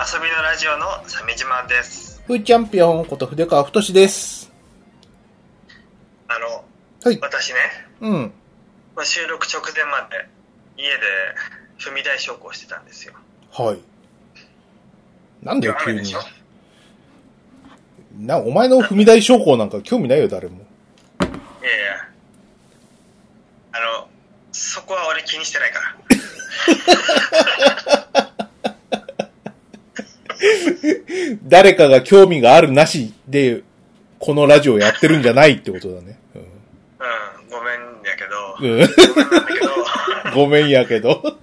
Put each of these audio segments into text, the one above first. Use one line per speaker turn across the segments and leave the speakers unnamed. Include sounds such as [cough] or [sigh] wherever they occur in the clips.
遊びのラジオの鮫島です。
フーチャンピオンこと筆川太志です。
あの、
はい。
私ね、
うん。
まあ収録直前まで家で踏み台昇降してたんですよ。
はい。なんだよ、急に？な、お前の踏み台昇降なんか興味ないよ、誰も。
いやいや。あの、そこは俺気にしてないから。[laughs] [laughs]
誰かが興味があるなしで、このラジオやってるんじゃないってことだね。
うん、ごめんやけど、
うん。うん
ごめんなんだけど、
ごめんやけど。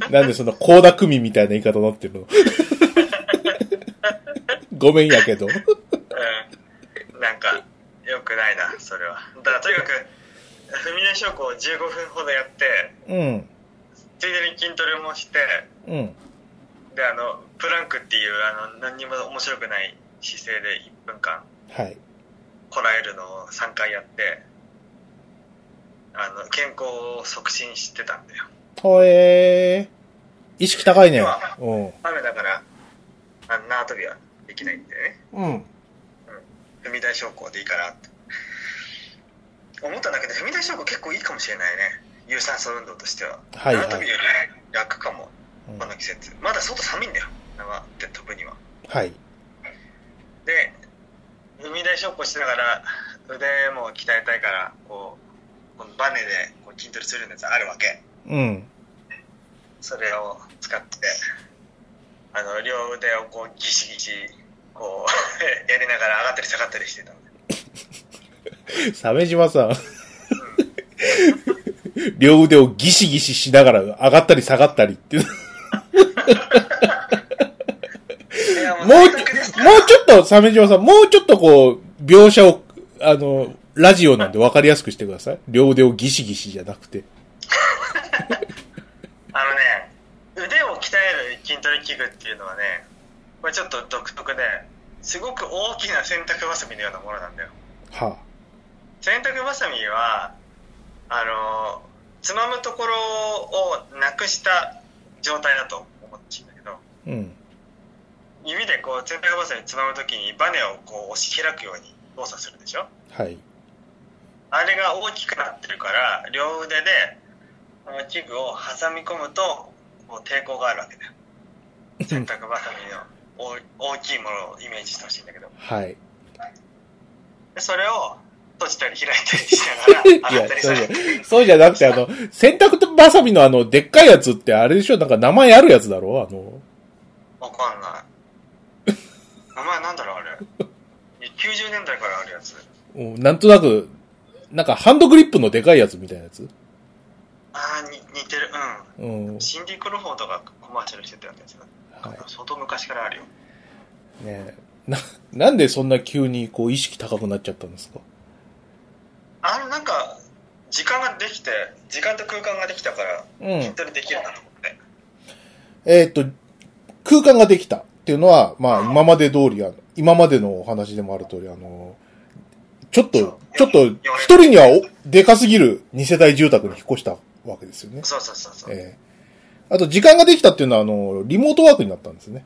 [laughs] なんでそんな高田組みたいな言い方になってるの？[laughs] ごめんやけど。
うん、なんか、良くないな、それは。だからとにかく、踏み台昇降15分ほどやって、
うん。
ついでに筋トレもして、
うん。
で、あの、プランクっていう、あの、何にも面白くない姿勢で1分間
はい。
こらえるのを3回やって、あの、健康を促進してたんだよ。
ほえー。意識高いね。
今
うん。
雨だから、あ縄跳びはできないんでね。
うん。
踏み台昇降でいいかなって。思ったんだけど、踏み台昇降結構いいかもしれないね。有酸素運動としては。
はいはい
縄跳びより楽かも、
うん
この季節。まだ外寒いんだよ。縄って飛ぶには。
はい。
で、踏み台昇降しながら腕も鍛えたいから、こう、このバネでこう筋トレするやつあるわけ。
うん。
それを使って、あの、両腕をこうギシギシ、こう、[laughs] やりながら上がったり下がったりしてたんで。[laughs]
鮫島さん。両腕をギシギシしながら上がったり下がったりっていう。
もう
もう、ちょっと、鮫島さん、もうちょっとこう、描写を、あの、ラジオなんで分かりやすくしてください。両腕をギシギシじゃなくて。
あのね、腕を鍛える筋トレ器具っていうのはね、これちょっと独特で、すごく大きな洗濯バサミのようなものなんだよ。
は
洗濯バサミは、あの、つまむところをなくした状態だと思ってほしいんだけど、
あ、うん。
指でこう洗濯バサミつまむときにバネをこう押し開くように動作するでしょ？
はい。
あれが大きくなってるから、両腕で、この器具を挟み込むと、こう抵抗があるわけだよ。[laughs] 洗濯バサミの大大きいものをイメージしてほしいんだけど。
はい。
でそれを閉じたり開いたりしながら、[laughs]
い
上が
や
ったり下がったり。
そうじゃなくて、あの、洗濯バサミのあの、でっかいやつってあれでしょ？なんか名前あるやつだろ？あの、
わかんない。名前なんだろう、あれ。90年代からあるやつ。
うんなんとなく、なんかハンドグリップのでかいやつみたいなやつ？
ああ、に似てる。うん。
うん。
シンディ・クロフォードがコマーシャルしてたやつだ。
はい。
相当昔からあるよ。
ねえな、なんでそんな急にこう意識高くなっちゃったんですか？
あの、なんか、時間ができて、時間と空間ができたから、
うん
筋トレできるなと思って。
えーっと、空間ができたっていうのは、まあ今まで通り、あの今までのお話でもある通り、あの、ちょっと、ちょっと、一人にはおでかすぎる二世帯住宅に引っ越したわけですよね。
そうそうそうそう。
ええあと、時間ができたっていうのは、あの、リモートワークになったんですね。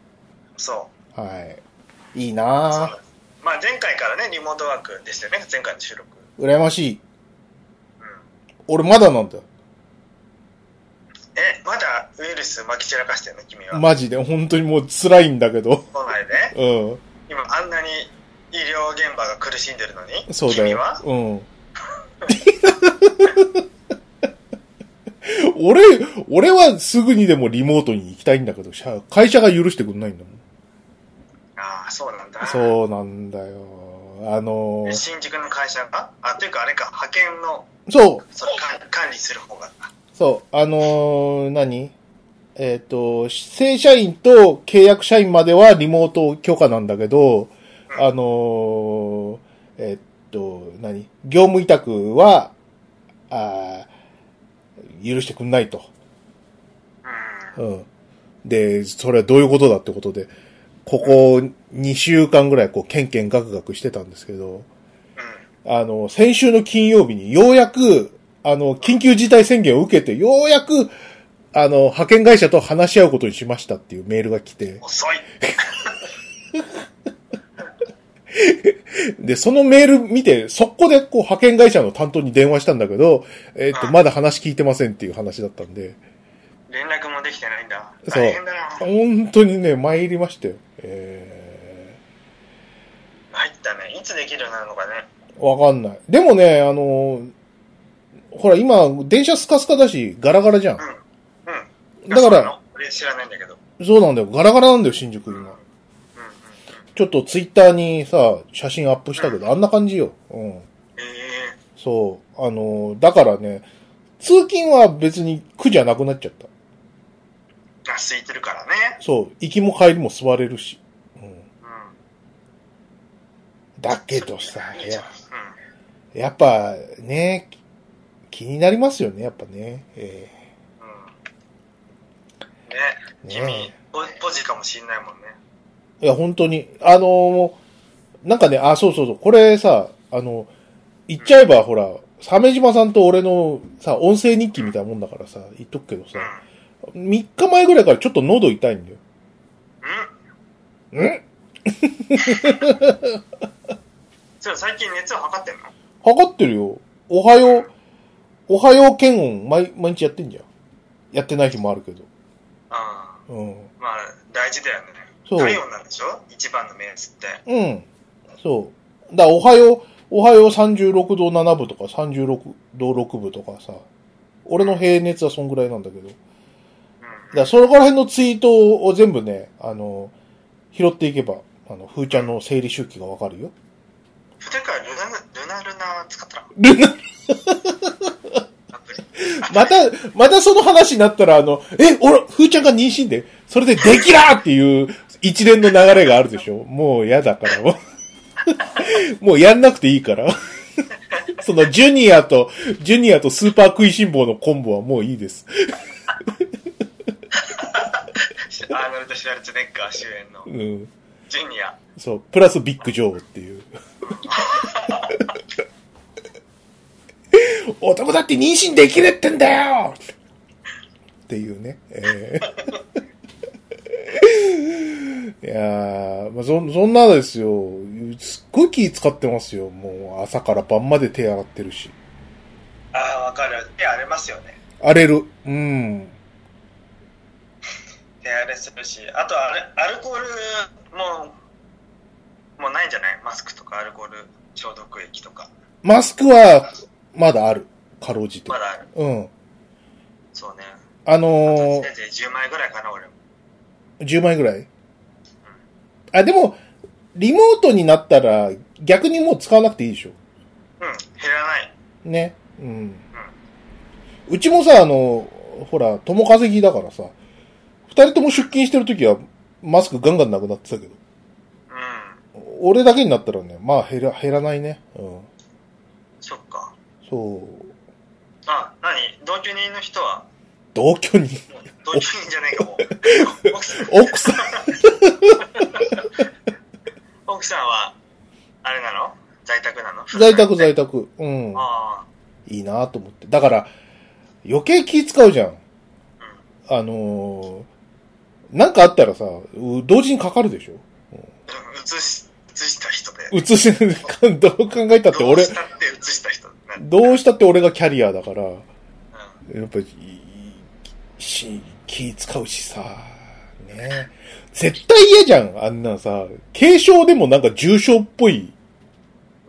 そう。
はい。いいなぁ。
まあ前回からね、リモートワークでしたよね、前回の収録。
羨ましい。
うん。
俺まだなんだよ。
え、まだウイルス撒き散らかしてるの、君は。
マジで、本当にもう辛いんだけど。
都内で
うん。
今あんなに医療現場が苦しんでるのに？
そうだよ
君は？
うん。[laughs] 俺、俺はすぐにでもリモートに行きたいんだけど、社会社が許してくんないんだも
ああ、そうなんだ。
ん。そうなんだよ。あのー
新宿の会社が？あ、というかあれか、派遣の、
そう、
それ管管理する方が。
そう、あのー何？えっ、と、正社員と契約社員まではリモート許可なんだけど、
うん
あのーえっ、と、何？業務委託は、あー許してくんないと。
うん。
うん。で、それはどういうことだってことで、ここ2週間ぐらいこう、ケンケンガクガクしてたんですけど、
うん。
あの、先週の金曜日にようやく、あの、緊急事態宣言を受けて、ようやく、あの、派遣会社と話し合うことにしましたっていうメールが来て、
遅い。[laughs]
で、そのメール見て、速攻でこう派遣会社の担当に電話したんだけど、えっ、と、
うん
まだ話聞いてませんっていう話だったんで、
連絡もできてないんだ。
そう
大変だな。
本当にね、参りましたよ。え
入ったね。いつできるようになるのかね。
ー、わかんない。でもね、あのーほら今、電車スカスカだし、ガラガラじゃん。
うん。うん。
だから
俺知らないんだけど。
そうなんだよ。ガラガラなんだよ、新宿
うん。うん
今。
うん
ちょっとツイッターにさ、写真アップしたけど、あんな感じよ。うん。
え
そう。あのーだからね、通勤は別に苦じゃなくなっちゃった。
えあ、空いてるからね。
そう。行きも帰りも座れるし。うん。
うん。
だけどさ、ややっぱね、気になりますよね、やっぱね。え
うん。ね、
ね
君、ポポジかもしんないもんね。
ーいや、本当に。あのーなんかね、あ、そうそうそう。これさ、あの、言っちゃえば、ほら、鮫島さんと俺のさ、音声日記みたいなもんだからさ、言っとくけどさ、
うん。
3日前ぐらいからちょっと喉痛いんだよ。
うん
ん？[laughs]
それ最近熱を測ってんの？
測ってるよ。おはよう、おはよう検温、毎、毎日やってんじゃん。やってない日もあるけど。
ああ。
うん。
まあ、大事だよね。
そう
体温なんでしょ？一番の目安って。
うん。そう。だからおはよう、おはよう36度7分とか36度6分とかさ。俺の平熱はそんぐらいなんだけど。だか
うん。
らそこら辺のツイートを全部ね、あの、拾っていけば、あの、ふーちゃんの生理周期がわかるよ。
普段からルナ、ルナルナ使ったら
ルナ。また、またその話になったら、あの、え、俺、ふーちゃんが妊娠で、それでできらーっていう一連の流れがあるでしょもう嫌だから、もう。やんなくていいから。そのジュニアと、ジュニアとスーパー食いしん坊のコンボはもういいです。[laughs]
アーノルド・シュワルツェネッガー主演の
うん。
ジュニア。
そう、プラスビッグジョーっていう。[laughs] 男だって妊娠できるってんだよっていうね。えーいやー、まあ、そ、そんなですよ。すっごい気使ってますよ。もう朝から晩まで手洗ってるし。
ああ、わかる。手荒れますよね。
荒れる。うん。
手荒れするし。あとあれ、アルコールも、もうないんじゃない？マスクとかアルコール消毒液とか。
マスクは、まだある。かろうじて
ま。だある。
うん。
そうね。
あのー
せいぜい10枚ぐらいかな、俺も。
10枚ぐらい？あ、でも、リモートになったら逆にもう使わなくていいでしょ。
うん、減らない。
ね。うん。うちもさ、あの、ほら、友稼ぎだからさ、二人とも出勤してるときはマスクガンガンなくなってたけど、
うん。
俺だけになったらね、まあ減ら、減らないね。うん。
そっか。
そう。
あ、何？同居人の人は、
同居人？
同居人じゃないかも。[laughs] 奥さん
奥さん。
奥さんは、あれなの？在宅なの？
在宅在宅。うん。
あ
いいなと思って。だから、余計気使うじゃん。
あ、うん。
あのーなんかあったらさ、う同時にかかるでしょ？
うん映し、映した人で。
映し、どう考えたって俺
どう、したって映した人。
どうしたって俺がキャリアだから、
うん
やっぱり、し、気使うしさ、ね。絶対嫌じゃん、あんなさ、軽症でもなんか重症っぽい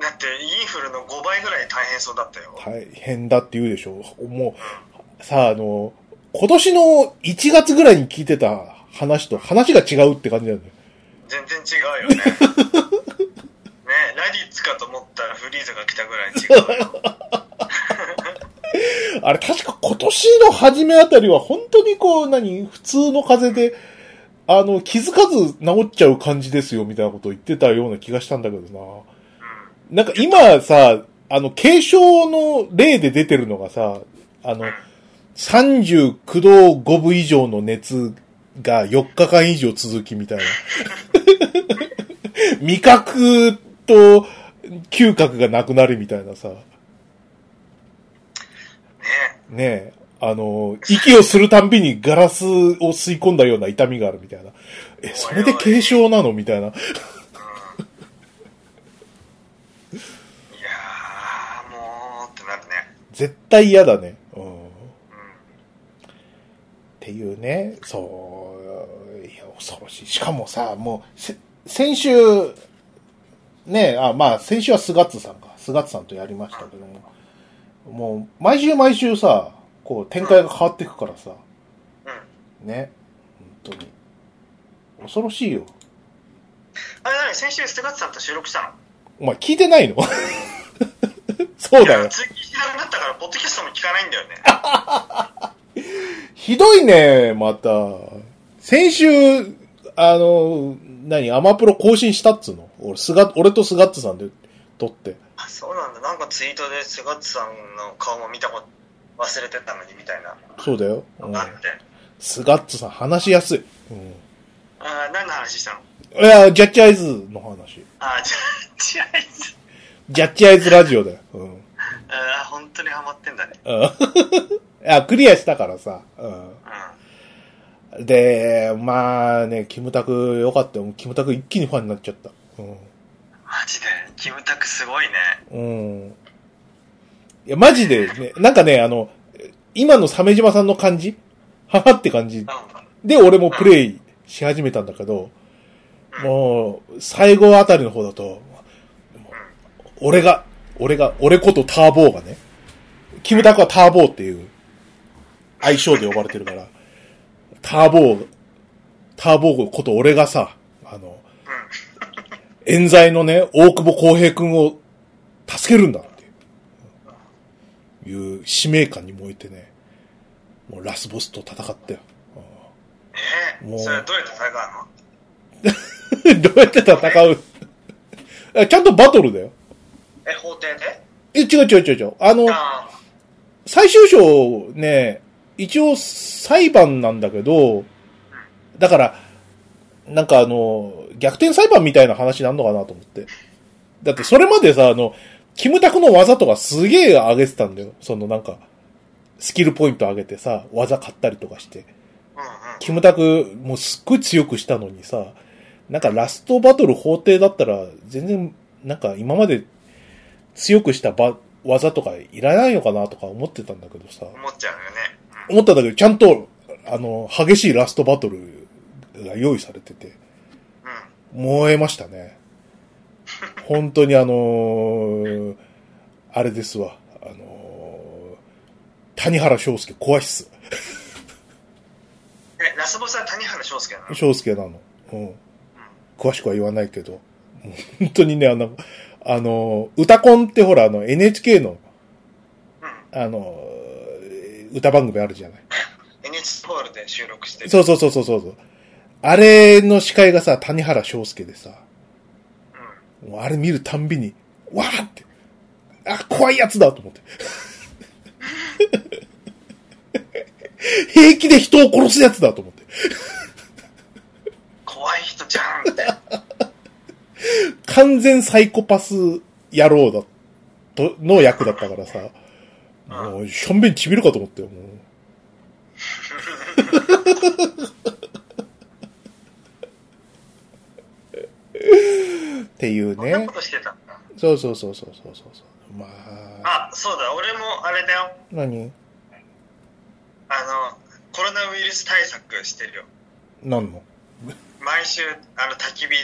だって、インフルの5倍ぐらい大変そうだったよ。
大変だって言うでしょ。もう、さ、あの、今年の1月ぐらいに聞いてた話と話が違うって感じなんだよ。
全然違うよね。[laughs] ねラディッツかと思ったらフリーザが来たぐらい違うよ。[laughs]
あれ確か今年の初めあたりは本当にこう、何、普通の風邪で、あの、気づかず治っちゃう感じですよみたいなことを言ってたような気がしたんだけどな。なんか今さ、あの、軽症の例で出てるのがさ、あの、39度5分以上の熱が4日間以上続きみたいな。[laughs] 味覚と嗅覚がなくなるみたいなさ。
ね
ねえ。あの、息をするたんびにガラスを吸い込んだような痛みがあるみたいな。え、それで軽症なのみたいな。
いやー、もうってなるね。
絶対嫌だね。うん。っ
うん。
ていうね、そう、恐ろしい。しかもさ、もう、せ先週、ね、あ、まあ、先週はスガッツさんか。スガッツさんとやりましたけども、もう、毎週毎週さ、こう、展開が変わっていくからさ、
うん。
ね、本当に。恐ろしいよ。
あれ何？先週、ステガッツさんと収録したの？
お前聞いてないの？[laughs] そうだよ。
通勤しなくなったから、ポッドキャストも聞かないんだよね。[laughs]
ひどいね、また。先週、あの、何、アマプロ更新したっつうの？俺、スガ、俺とスガッツさんで撮って。
あ、そうなんだ。なんかツイートで、スガッツさんの顔も見たこと、忘れてたのにみたいな
そうだよ。うん。スガッツさん話しやすい。うん。
あー何の話したの？
いや、ジャッジアイズの話。
あー、じゃあ、じゃあ、
ジャッジアイズラジオだよ。うん。
あー本当にハマってんだね。
うん。[laughs] いや、クリアしたからさ。う
うん。
ん。で、まあね、キムタクよかったよ。キムタク一気にファンになっちゃった。うん。
マジで、キムタクすごいね。
うん。いや、マジでね、なんかね、あの、今の鮫島さんの感じ？ははって感じ
うん。
で、俺もプレイし始めたんだけど、もう、最後あたりの方だと、俺が、俺が、俺ことターボーがね、キムタクはターボーっていう愛称で呼ばれてるから、ターボー、ターボーこと俺がさ、あの、冤罪のね、大久保公平君を助けるんだっていう、使命感に燃えてね、もうラスボスと戦ったよ。もう
えー、それどうやって戦うの？[laughs]
どうやって戦う？あ [laughs] ちゃんとバトルだよ。
え、法廷で？
え、違う違う違う違う。あの、
あ
最終章ね、一応裁判なんだけど、だから、なんかあの、逆転裁判みたいな話になるのかなと思って。だってそれまでさ、あの、キムタクの技とかすげえ上げてたんだよ。そのなんか、スキルポイント上げてさ、技買ったりとかして。キムタク、もうすっごい強くしたのにさ、なんかラストバトル法廷だったら、全然、なんか今まで強くしたば技とかいらないのかなとか思ってたんだけどさ、
思っちゃうよね。
思ったんだけど、ちゃんと、あの、激しいラストバトルが用意されてて。燃えましたね。本当にあのーあれですわ、あのー谷原章介怖いっす。[laughs]
え、ラスボスは谷原章介なの？
章介なの。うん。詳しくは言わないけど、本当にね、あの、あの、歌コンってほら、あの、NHK の、
うん。
あの、歌番組あるじゃない。
NHK ホールで収録してる。
そうそうそうそうそう。あれの司会がさ、谷原章介でさ、
うん。
もうあれ見るたんびに、わーって、あ、怖いやつだと思って。平気で人を殺すやつだと思って。
怖い人じゃんって。
完全サイコパス野郎だ、と、の役だったからさ、もう、しょんべんちびるかと思ったよ、もう。っていうね
こんなこ。としてたんだ。
そうそうそうそうそうそうそう。まあ、
あ、そうだ、俺もあれだよ。
何？
あの、コロナウイルス対策してるよ。
何の？
毎週、あの、焚き火で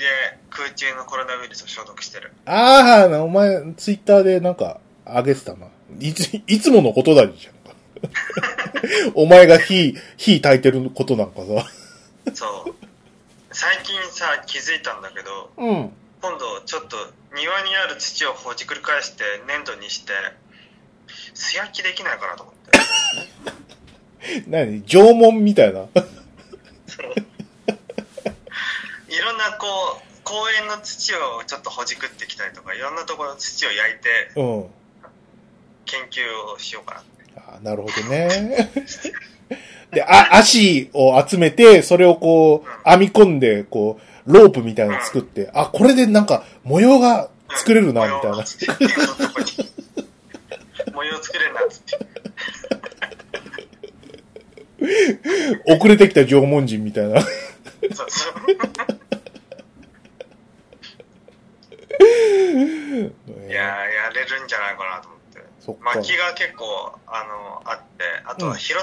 空中のコロナウイルスを消毒してる。
ああ、お前、ツイッターでなんか、あげてたな。いつ、いつものことだじゃんか。[laughs] お前が火、火焚いてることなんかさ。
そう。最近さ、気づいたんだけど、
うん。
今度ちょっと庭にある土をほじくり返して粘土にして、素焼きできないかなと思って。[laughs]
何？縄文みたいな？
いろんなこう、公園の土をちょっとほじくってきたりとか、いろんなところの土を焼いて
うん。
研究をしようかなって。
あなるほどね。[laughs] で、あ、足を集めて、それをこう、編み込んで、こう、ロープみたいなの作って、あ、これでなんか、模様が作れるな、みたいな。
模様を作れるなっつって。
遅れてきた縄文人みたいな。
そうそう。[laughs] いやー、やれるんじゃないかなと思って。薪が結構、あの、あって、あとは拾っ、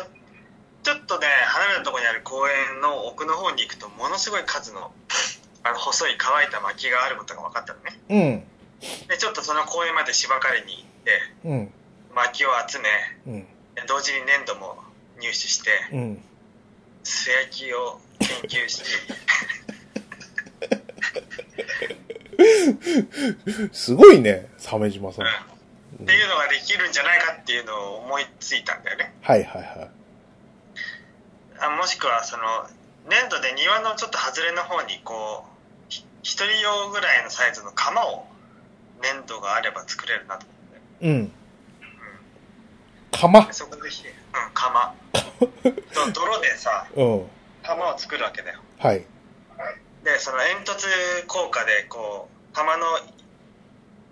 ちょっとね、離れたところにある公園の奥の方に行くと、ものすごい数の、あの、細い乾いた薪があることが分かったのね。
うん。
で、ちょっとその公園まで芝刈りに行って、
うん。
薪を集め、
うん。
で同時に粘土も入手して、
うん。
素焼きを研究し、[laughs]
すごいね、鮫島さん。
うんっていうのができるんじゃないかっていうのを思いついたんだよね。
はいはいはい。
あもしくはその粘土で庭のちょっと外れの方にこうひ一人用ぐらいのサイズの釜を粘土があれば作れるなと思って、
うん。釜
で。そこでひ、うん、釜そう泥でさ
うん。
釜を作るわけだよ
はい。
でその煙突効果でこう釜の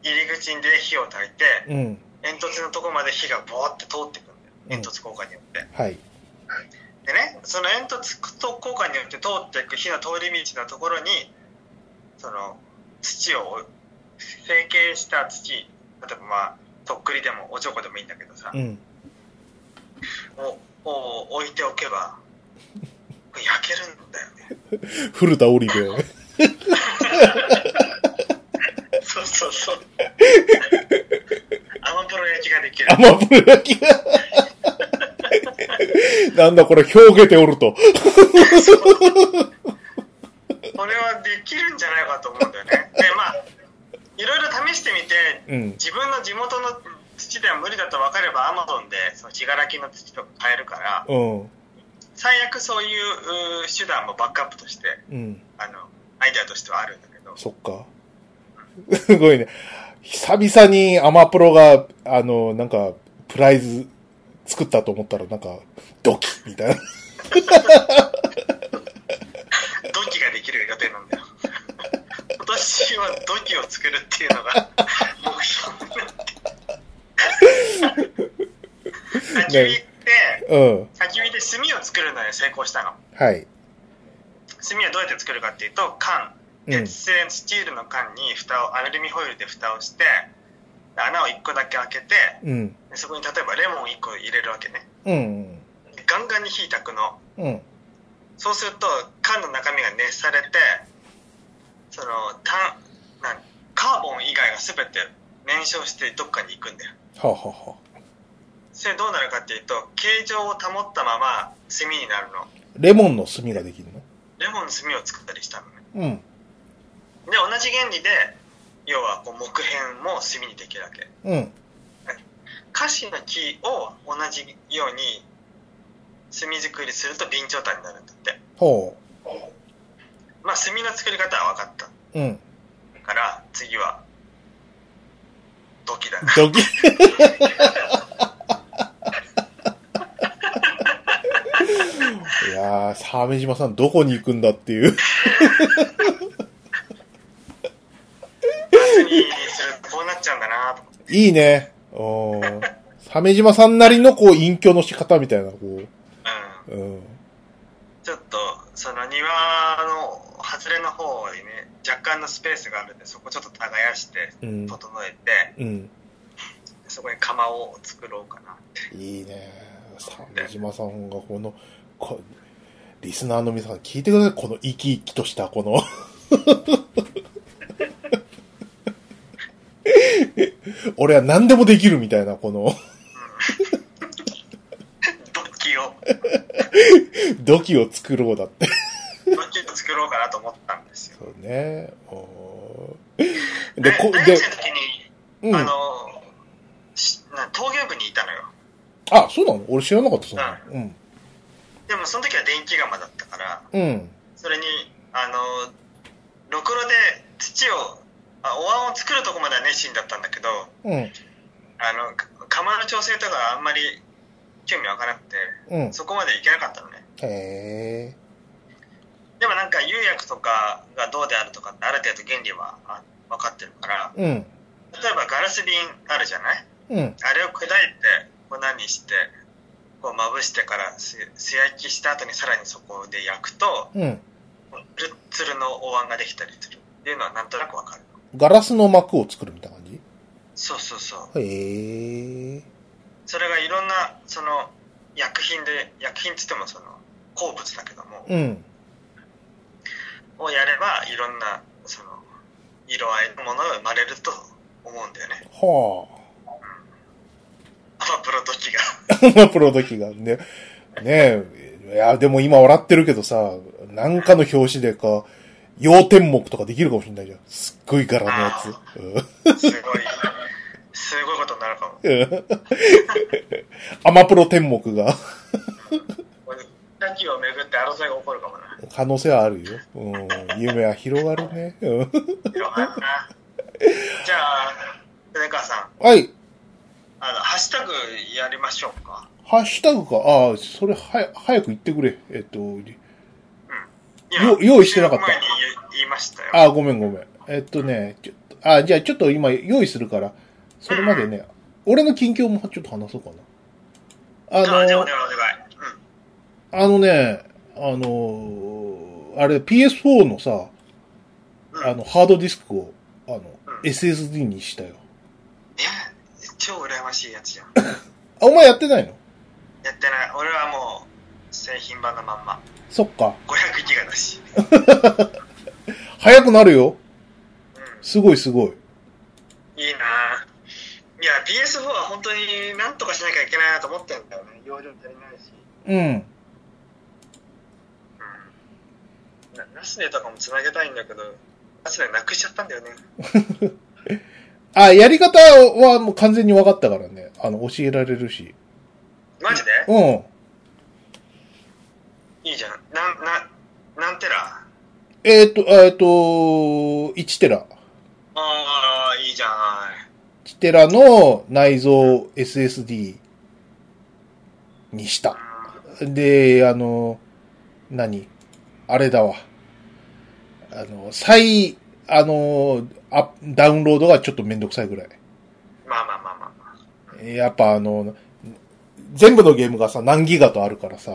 入り口で火を焚いて
うん。
煙突のとこまで火がボーって通ってくるんだよ煙突効果によって、
はい。
でね、その煙突と効果によって通っていく火の通り道のところに、その土を、成形した土、例えばまあ、とっくりでもおちょこでもいいんだけどさ
う、ん。
をを置いておけば、焼けるんだよね。[laughs]
古田織部。[laughs]
そうそうそう。アマプロ焼きができる。
アマプロ焼きが。なんだこれ、表現ておると。
これはできるんじゃないかと思うんだよね。で、まあ、いろいろ試してみて、
うん。
自分の地元の土では無理だと分かればアマゾンでその信楽の土とか買えるから
うん。
最悪そういう手段もバックアップとして
うん。
あのアイデアとしてはあるんだけど
そっか。すごいね。久々にアマプロが、あの、なんか、プライズ作ったと思ったら、なんか、ドキみたいな。
土器ができる予定なんだよ今年は土器を作るっていうのが目標になって焚き火って
うん。
焚き火で炭を作るのに成功したの
はい。
炭はどうやって作るかっていうと缶
うん
鉄。製スチールの缶に蓋をアルミホイルで蓋をしてで穴を1個だけ開けて
うん。
でそこに例えばレモン1個入れるわけね
うん。
でガンガンに火焚くの
うん。
そうすると缶の中身が熱されてその炭なんカーボン以外が全て燃焼してどっかに行くんだよ
はあ、はあはあ、
それどうなるかっていうと形状を保ったまま炭になるの
レモンの炭ができるの？
レモンの炭を作ったりしたのね
うん。
で同じ原理で要はこう木片も炭にできるわけ
うん。
カシの木を同じように炭作りすると備長炭になるんだって
ほ
まあ炭の作り方は分かった
う。うん。
から次は土器だな
ドキ。[laughs] いやー、鮫島さんどこに行くんだっていう。[laughs]
夏にするとこうなっちゃうんだなと思って
いいね。鮫島さんなりのこう隠居の仕方みたいな、こ
うん
う。うん。
ちょっとその庭の外れの方にね若干のスペースがあるんでそこちょっと耕して
うん。
整えて
うん。
そこに窯を作ろうかなって
いいね。鮫島さんがこの、こリスナーの皆さん聞いてください。この生き生きとしたこの。[laughs] 俺は何でもできるみたいな、この、
土器を [laughs]
土器を作ろうだって。
土器を作ろうかなと思ったんですよ
そうね。おーで、こ、
大
で
に、
うん。あ、
あの陶芸部にいたのよ
そうなの？俺知らなかった、そんなの。うん。
でもその時は電気窯だったから
うん。
それにあのろくろで土をあお椀を作るとこまでは熱心だったんだけど
うん。
あのか窯の調整とかあんまり興味湧かなくて
うん。
そこまでいけなかったのね
へえ。
でもなんか釉薬とかがどうであるとかってある程度原理はあ分かってるから
うん。
例えばガラス瓶あるじゃない？
うん。
あれを砕いて粉にしてこうまぶしてから素素焼きした後にさらにそこで焼くと
うん。
ツルッツルのお椀ができたりするっていうのはなんとなくわかる
ガラスの膜を作るみたいな感じ？
そうそうそう
へえ。
それがいろんなその薬品で薬品っつってもその鉱物だけども
うん。
をやればいろんなその色合いのものが生まれると思うんだよね
は
アマプロ時が
あ。[laughs] プロ時がね。ねえ。いや、でも今笑ってるけどさ、なんかの表紙でか、要点目とかできるかもしれないじゃん。すっごい柄のやつ。うん
すごいすごいことになるかも
アマプロ天目が
を巡って争いが起こるかもな
可能性はあるよ。うん。夢は広がるね。うん
広がるなじゃあ米川さん
はい。
あのハッシュタグやりましょうか
ハッシュタグか。ああ、それはや、早く言ってくれ。えっと、よ用意してなかった。
前に言いましたよ。
ああ、ごめんごめん。えっとね、ちょっと、あじゃあちょっと今用意するから、それまでね、俺の近況もちょっと話そうかな。あの
あうん。
あのね、あの、あれ PS4 のさ、
うん。
あの、ハードディスクを、あの、
うん。
SSD にしたよ。
いや超羨ましいやつじゃん。[laughs]
あ、お前やってないの？
やってない。俺はもう製品版のまんま
そっか。
500ギガだし
早くなるよ。
う
すごいすごい。
んいいないや PS4 は本当になんとかしなきゃいけないなと思ってんだよね容量足りないし
うん。
うんなナスネとかもつなげたいんだけどナスネなくしちゃったんだよね [laughs]
あ、やり方はもう完全に分かったからね。あの、教えられるし。
マジで？
うん。
いいじゃんなんななんテラ
えっ、と、えっ、と、1テラ。
ああいいじゃない
1テラの内蔵 SSD にした。で、あの、何？あれだわ。あの、再、あの、アダウンロードがちょっとめんどくさいぐらい。
まあまあまあまあまあ
やっぱあの、全部のゲームがさ、何ギガとあるからさ。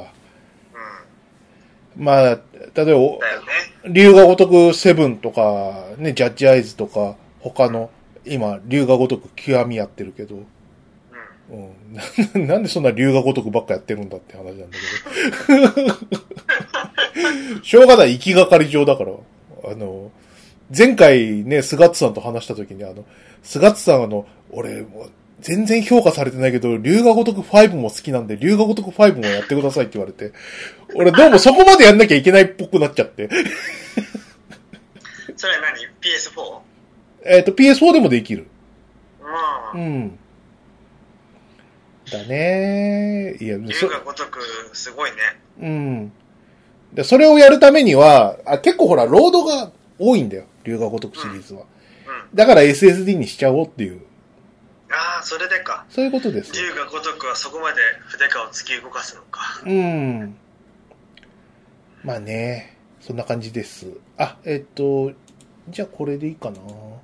うん
まあ、例えば、龍が如くセブンとか、ね、ジャッジアイズとか、他の、今、龍が如く極みやってるけど、
うん
うん、な [laughs] なんでそんな龍が如くばっかやってるんだって話なんだけど。[laughs] しょうがない、行きがかり上だから。あの、前回ね、菅津さんと話した時に、あの、菅津さんあの、俺、全然評価されてないけど、龍が如く5も好きなんで、龍が如く5もやってくださいって言われて、俺どうもそこまでやんなきゃいけないっぽくなっちゃって。
それは何 ?PS4?
えっと、PS4 でもできる。
う。
うんん。だねいや、
龍
そ、
が如くすごいね。
うん。で、それをやるためには、あ結構ほら、ロードが多いんだよ。龍が如くシリーズは。
うん。
だから SSD にしちゃおうっていう、
ああ、それでか。
そういうことですよ。
龍が如くはそこまで筆かを突き動かすのか。
うん。まあね、そんな感じです。あ、えっと、じゃあこれでいいかな。ど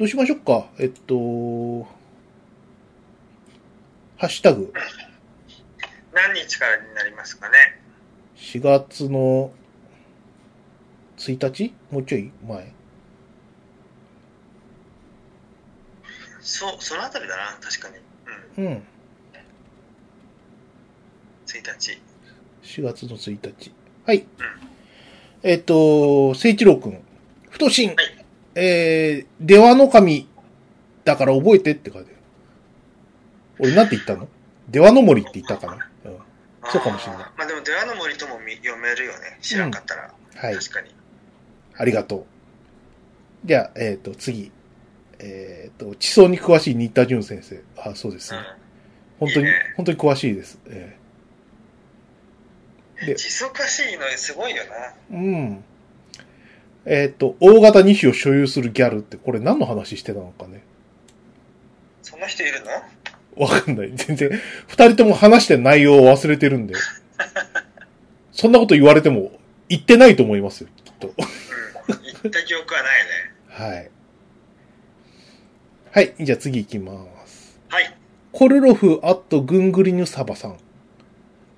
うしましょうか。えっと、ハッシュタグ。
何日からになりますかね。
4月の1日？もうちょい前。
そう、そのあたりだな、確かに。うん。
うん。
1日。
4月の1日。はい。えっと、聖一郎くん。太心。
はい
えー、出羽の神だから覚えてって書いてある。俺なんて言ったの？出羽の森って言ったかな、うん、そうかもしれない
まあでも、出羽の森ともみ読めるよね。知らんかったら。
はい。
確かに。
ありがとう。じゃあ、えっ、と、次。えっ、と、地層に詳しい新田淳先生。あ、そうですね。本当に、
いいね
本当に詳しいです。え
うん。
で
地層かしいのすごいよな。
ーうん。えっ、と、大型2種を所有するギャルって、これ何の話してたのかね。
そんな人いるの？
わかんない。全然、二人とも話してる内容を忘れてるんで。[laughs] そんなこと言われても、言ってないと思いますよ、きっと。
うん。言った記憶はないね。
はい。はい、じゃあ次行きます。
はい。
小コルロフ・アット・グングリヌ・サバさん。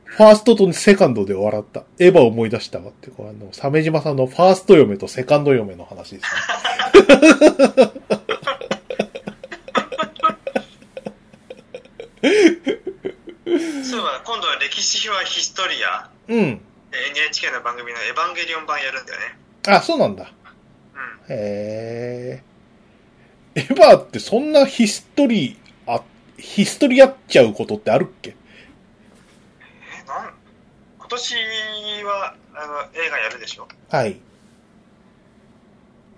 ファーストとセカンドで笑った。エヴァを思い出したわって、これあの、鮫島さんのファースト嫁とセカンド嫁の話ですね。
そうだ、今度は歴史はヒストリア、
うん。
えー NHK の番組のエヴァンゲリオン版やるんだよね。
あ、そうなんだ。
うん。
へえ。エヴァってそんなヒストリー、あ、ヒストリーやっちゃうことってあるっけ？
え、なん、今年は、あの、映画やるでしょ？
はい。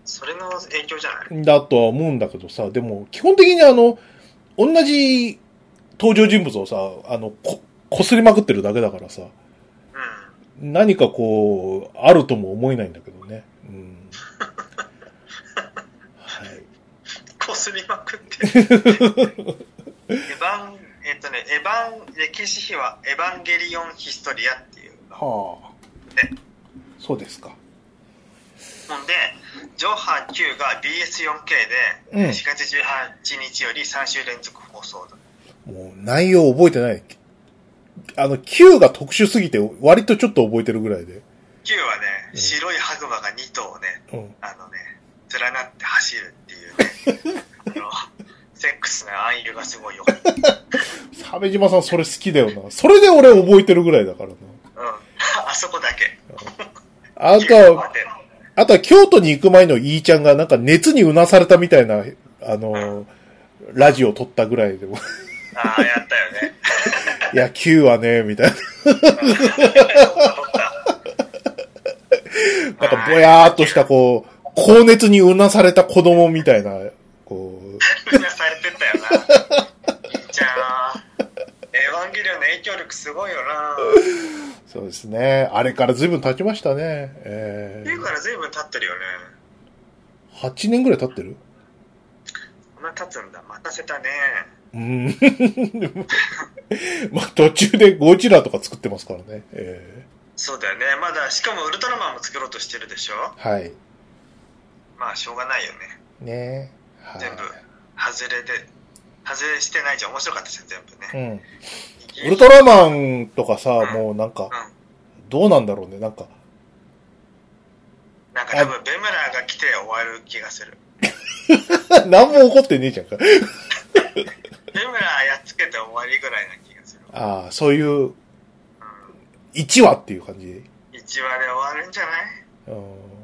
それの影響じゃない？
だとは思うんだけどさ、でも、基本的にあの、同じ登場人物をさ、あの、こ、こすりまくってるだけだからさ、
うん。
何かこう、あるとも思えないんだけどね。うん。はい。
こすりまくってる。エヴァン、えっとね、エヴァン、歴史秘話、エヴァンゲリオンヒストリアっていう
はあ。そうですか。
もんで、上波9が BS4K で、
うん
4月18日より3週連続放送だ。
もう内容覚えてない。あの、Q が特殊すぎて割とちょっと覚えてるぐらいで。
9はね、
うん
白い白馬が2頭ね、
うん。
あのね、連なって走るセックスな暗喩がすごいよ。うん。
鮫島さんそれ好きだよな。それで俺覚えてるぐらいだからな。
あそこだけ。
あ
9
とは、あとは京都に行く前のイーちゃんがなんか熱にうなされたみたいな、あの、ラジオ撮ったぐらいでも。
ああ、やったよね。
いや、Q はね、みたいな。なんかぼやーっとしたこう、高熱にうなされた子供みたいな、こう、
みんなされてたよな。じゃん。エヴァンゲリオンの影響力すごいよな。
そうですね。あれから随分経ちましたね。え
っていうから随分経ってるよね。
ー、8年ぐらい経ってる？
こんな経つんだ。待たせたね。
うん。[laughs] まあ途中でゴジラとか作ってますからね。え
そうだよね。まだ、しかもウルトラマンも作ろうとしてるでしょ？
ー、はい。
まあ、しょうがないよね。
ねはい。
全部外れで、外れしてないじゃん。面白かったじゃん、全部ね。
うん。ウルトラマンとかさ、
うん
もうなんか、
うん。
どうなんだろうね。なんか、
なんか多分、ベムラーが来て終わる気がする。[laughs]
何も起こってねえじゃんか。[laughs]
ベムラーやっつけて終わりぐらいな気がする。
ああ、そういう、
うん。
1話っていう感じ。
1話で終わるんじゃない？
うん。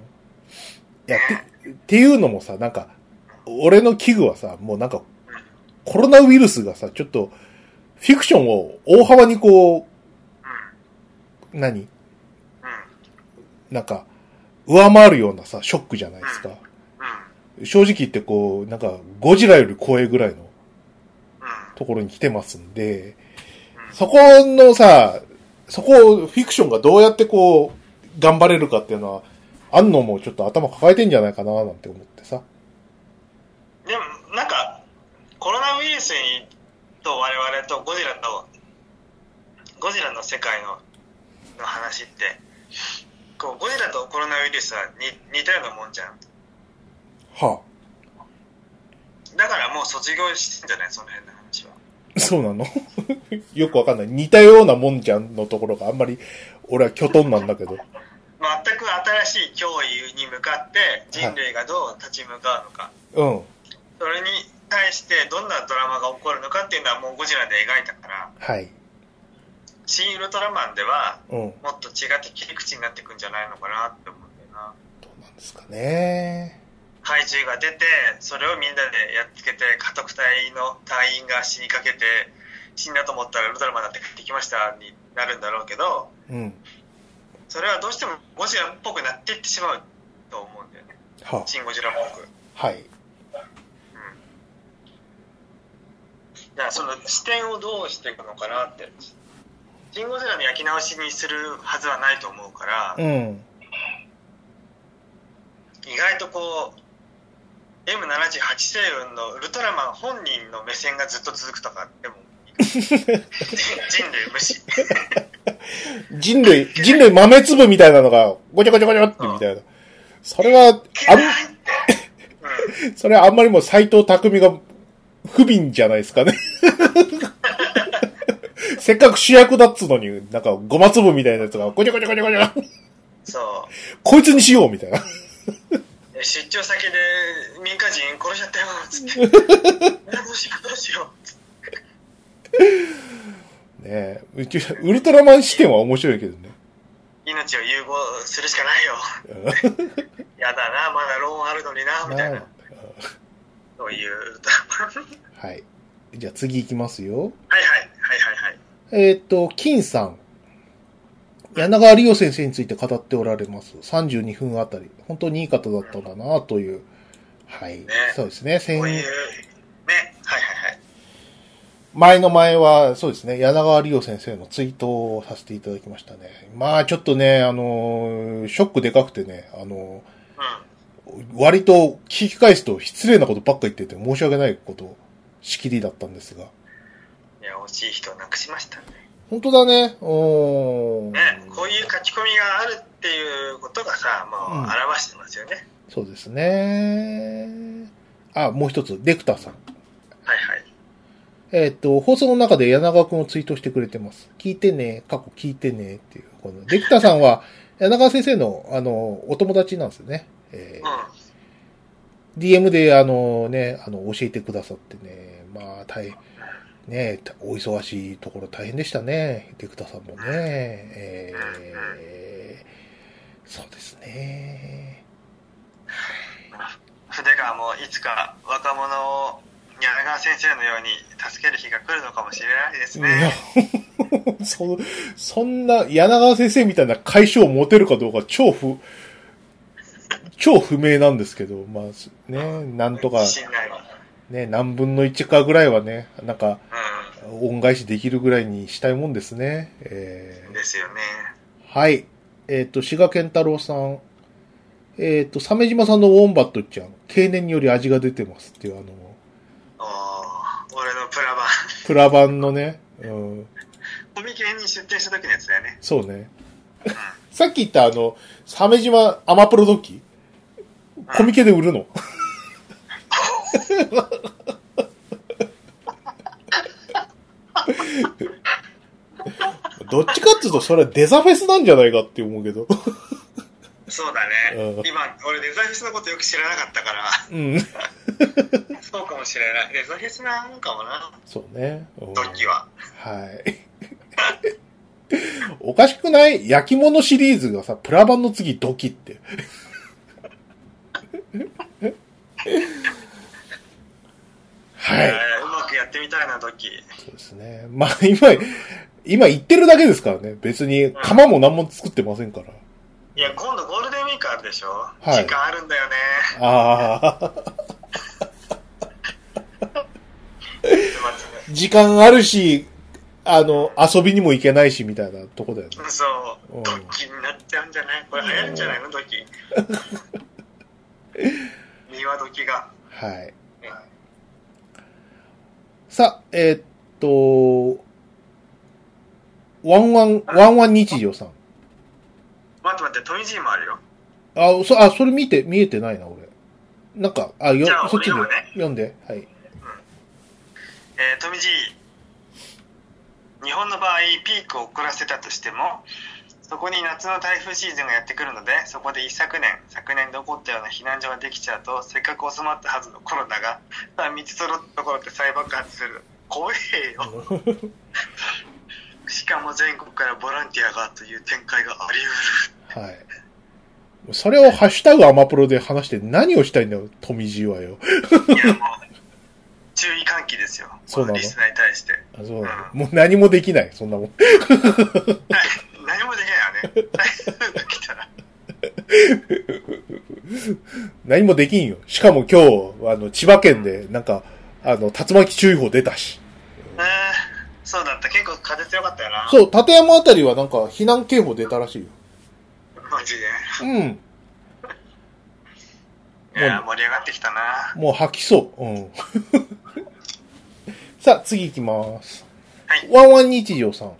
いや、て、っていうのもさ、なんか、俺の器具はさ、もうなんか、コロナウイルスがさ、ちょっと、フィクションを大幅にこ
う、
何？なんか、上回るようなさ、ショックじゃないですか。正直言ってこう、なんか、ゴジラより怖いぐらいの。ところに来てますんで、そこのさ、そこをフィクションがどうやってこう、頑張れるかっていうのは、あんのもちょっと頭抱えてんじゃないかななんて思ってさ。
でも、なんか、コロナウイルスにと我々とゴジラと、ゴジラの世界のの話って、こう、ゴジラとコロナウイルスは似似たようなもんじゃん。
は
だからもう卒業してんじゃない？その辺の話は。
あ、そうなの？[laughs] よくわかんない。似たようなもんじゃんのところがあんまり、俺は巨トンなんだけど。
全く新しい脅威に向かって人類がどう立ち向かうのか。
うん。
それに対してどんなドラマが起こるのかっていうのはもうゴジラで描いたから、
はい。
新ウルトラマンでは
うん。
もっと違って切り口になっていくんじゃないのかなって思うんだよな。
どうなんですかね。
怪獣が出て、それをみんなでやっつけて、家督隊の隊員が死にかけて、死んだと思ったらウルトラマンだって帰ってきましたになるんだろうけど、
うん。
それはどうしてもゴジラっぽくなっていってしまうと思うんだよね。
は
シン・ゴジラっぽく。
あ、はい。
うん。だからその視点をどうしていくのかなって。シン・ゴジラの焼き直しにするはずはないと思うから、
うん。
意外とこう、M78 星雲のウルトラマン本人の目線がずっと続くとかでも人類無視。
人類、人類豆粒みたいなのが、ごちゃごちゃごちゃってみたいな。それは、あ。ん、それはあんまりも斎藤匠が不憫じゃないですかね。
うん。
せっかく主役だっつうのに、なんかごま粒みたいなやつが、ごちゃごちゃごちゃごちゃ、
そ
こいつにしようみたいな。
出張先で民間人殺しちゃったよ、つって。え [laughs] どうしよう、どうしよう。[laughs]
ねウルトラマン視点は面白いけどね。
命を融合するしかないよ。[laughs] やだな、まだローンあるのにな、みたいな。そういうウルトラマン。[laughs]
はい。じゃあ次行きますよ。
はいはい、はいはいはい。
えっ、と、金さん。柳川理央先生について語っておられます。32分あたり。本当にいい方だったんだな、という。はい。
ね
そうですね。先
こういう、ね、はいはいはい。
前の前は、そうですね、柳川理央先生のツイートをさせていただきましたね。まあ、ちょっとね、あのーショックでかくてね、あの
うん。
ー割と聞き返すと失礼なことばっか言ってて申し訳ないこと、しきりだったんですが。
いや、惜しい人を亡くしましたね。
本当だね、おー
ね、こういう書き込みがあるっていうことがさ、もう
うん
表してますよね。
そうですね。あ、もう一つ、デクターさん。
はいはい。
えっ、と、放送の中で柳川くんをツイートしてくれてます。聞いてね、過去聞いてねっていう。このデクターさんは、[laughs] 柳川先生の、あの、お友達なんですよね。えー
うん。
DM で、あのね、あの、教えてくださってね、まあ、大変、ね、お忙しいところ大変でしたね。デクタさんもね。えー、そうですね。
筆川もいつか若者を柳川先生のように助ける日が来るのかもしれないですね。、[laughs]
そ、そんな、柳川先生みたいな解消を持てるかどうか超不、超不明なんですけど、まあ、ね、なんとか。ね、何分の1かぐらいはね、なんか、
う
恩返しできるぐらいにしたいもんですね。え
ん。ですよね。
ーはい。えっ、と、志賀健太郎さん。えっ、と、鮫島さんのウォンバットちゃん、経年により味が出てますっていう、あの
プラバン。
プラ版のね、うん、
コミケに出店した時のやつだよね。
そうね。さっき言ったあの、鮫島アマプロドッキコミケで売るの？[laughs] どっちかっていうと、それはデザフェスなんじゃないかって思うけど。
そうだね。
うん
今、俺デザフェスのことよく知らなかったから、
うん。[laughs]
そうかもしれない。デザフェスなのかもな、
そうね。うん
ドッキは。
はい。[laughs] おかしくない？焼き物シリーズがさ、プラ版の次ドキって。[laughs] はい。
えーうまくやってみたいな、ドッキ。
そうですね。まあ今、今言ってるだけですからね。別に釜も何も作ってませんから。
いや、今度ゴールデンウィークあるでしょ？
はい
時間あるんだよね。
ああ、[laughs] 時間あるし、あの、遊びにも行けないし、みたいなとこだよね。
そうう、
ん
ドッキになっちゃうんじゃない？これ流行るんじゃないの？ドッキ。[laughs] 庭ドキが。
はい。さあ、えーっと、ワンワン、ワンワン日常さん。
待って待って、富士もあるよ。
あ、そ、あ、それ見て、見えてないな、俺。なんか、あ、よ
じゃあ、
そっちで、
俺読むね
読んで。はい。
えー、富士、日本の場合、ピークを遅らせたとしても、そこに夏の台風シーズンがやってくるので、そこで一昨年、昨年で起こったような避難所ができちゃうと、せっかく収まったはずのコロナが、3つ揃ったところで再爆発する。怖えよ。[laughs] しかも全国からボランティアがという展開があり得る。
はい。それをハッシュタグアマプロで話して何をしたいんだよ、富士はよ。
いや、もう、注意喚起ですよ。
そうなの？
リスナーに対して。
あそうなの？もう何もできない、そんなもん。
はい何もできないよね。[laughs]
何もできんよ。しかも今日、あの、千葉県で、なんか、あの、竜巻注意報出たし。
えー、そうだった。結構風強かったよな。
そう、立山あたりはなんか、避難警報出たらしいよ。
マジで？
うん。[laughs]
いや、盛り上がってきたな。
もう吐きそう。うん。[laughs] さあ、次行きます。
はい
ワンワン日常さん。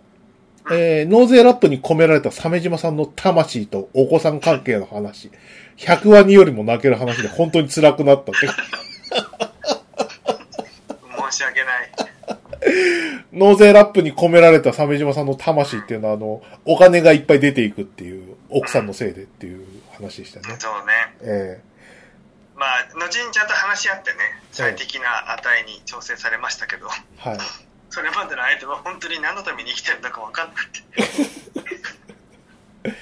えー、納税ラップに込められた鮫島さんの魂とお子さん関係の話。100話によりも泣ける話で本当に辛くなったって。[laughs]
申し訳ない。[laughs]
納税ラップに込められた鮫島さんの魂っていうのは、あの、お金がいっぱい出ていくっていう、奥さんのせいでっていう話でしたね。
そうね。
え
まあ、後にちゃんと話し合ってね、最適な値に調整されましたけど、
えはい。[laughs]
それまでの間は本当に何のために生きてるんだか分かんなくて。[laughs]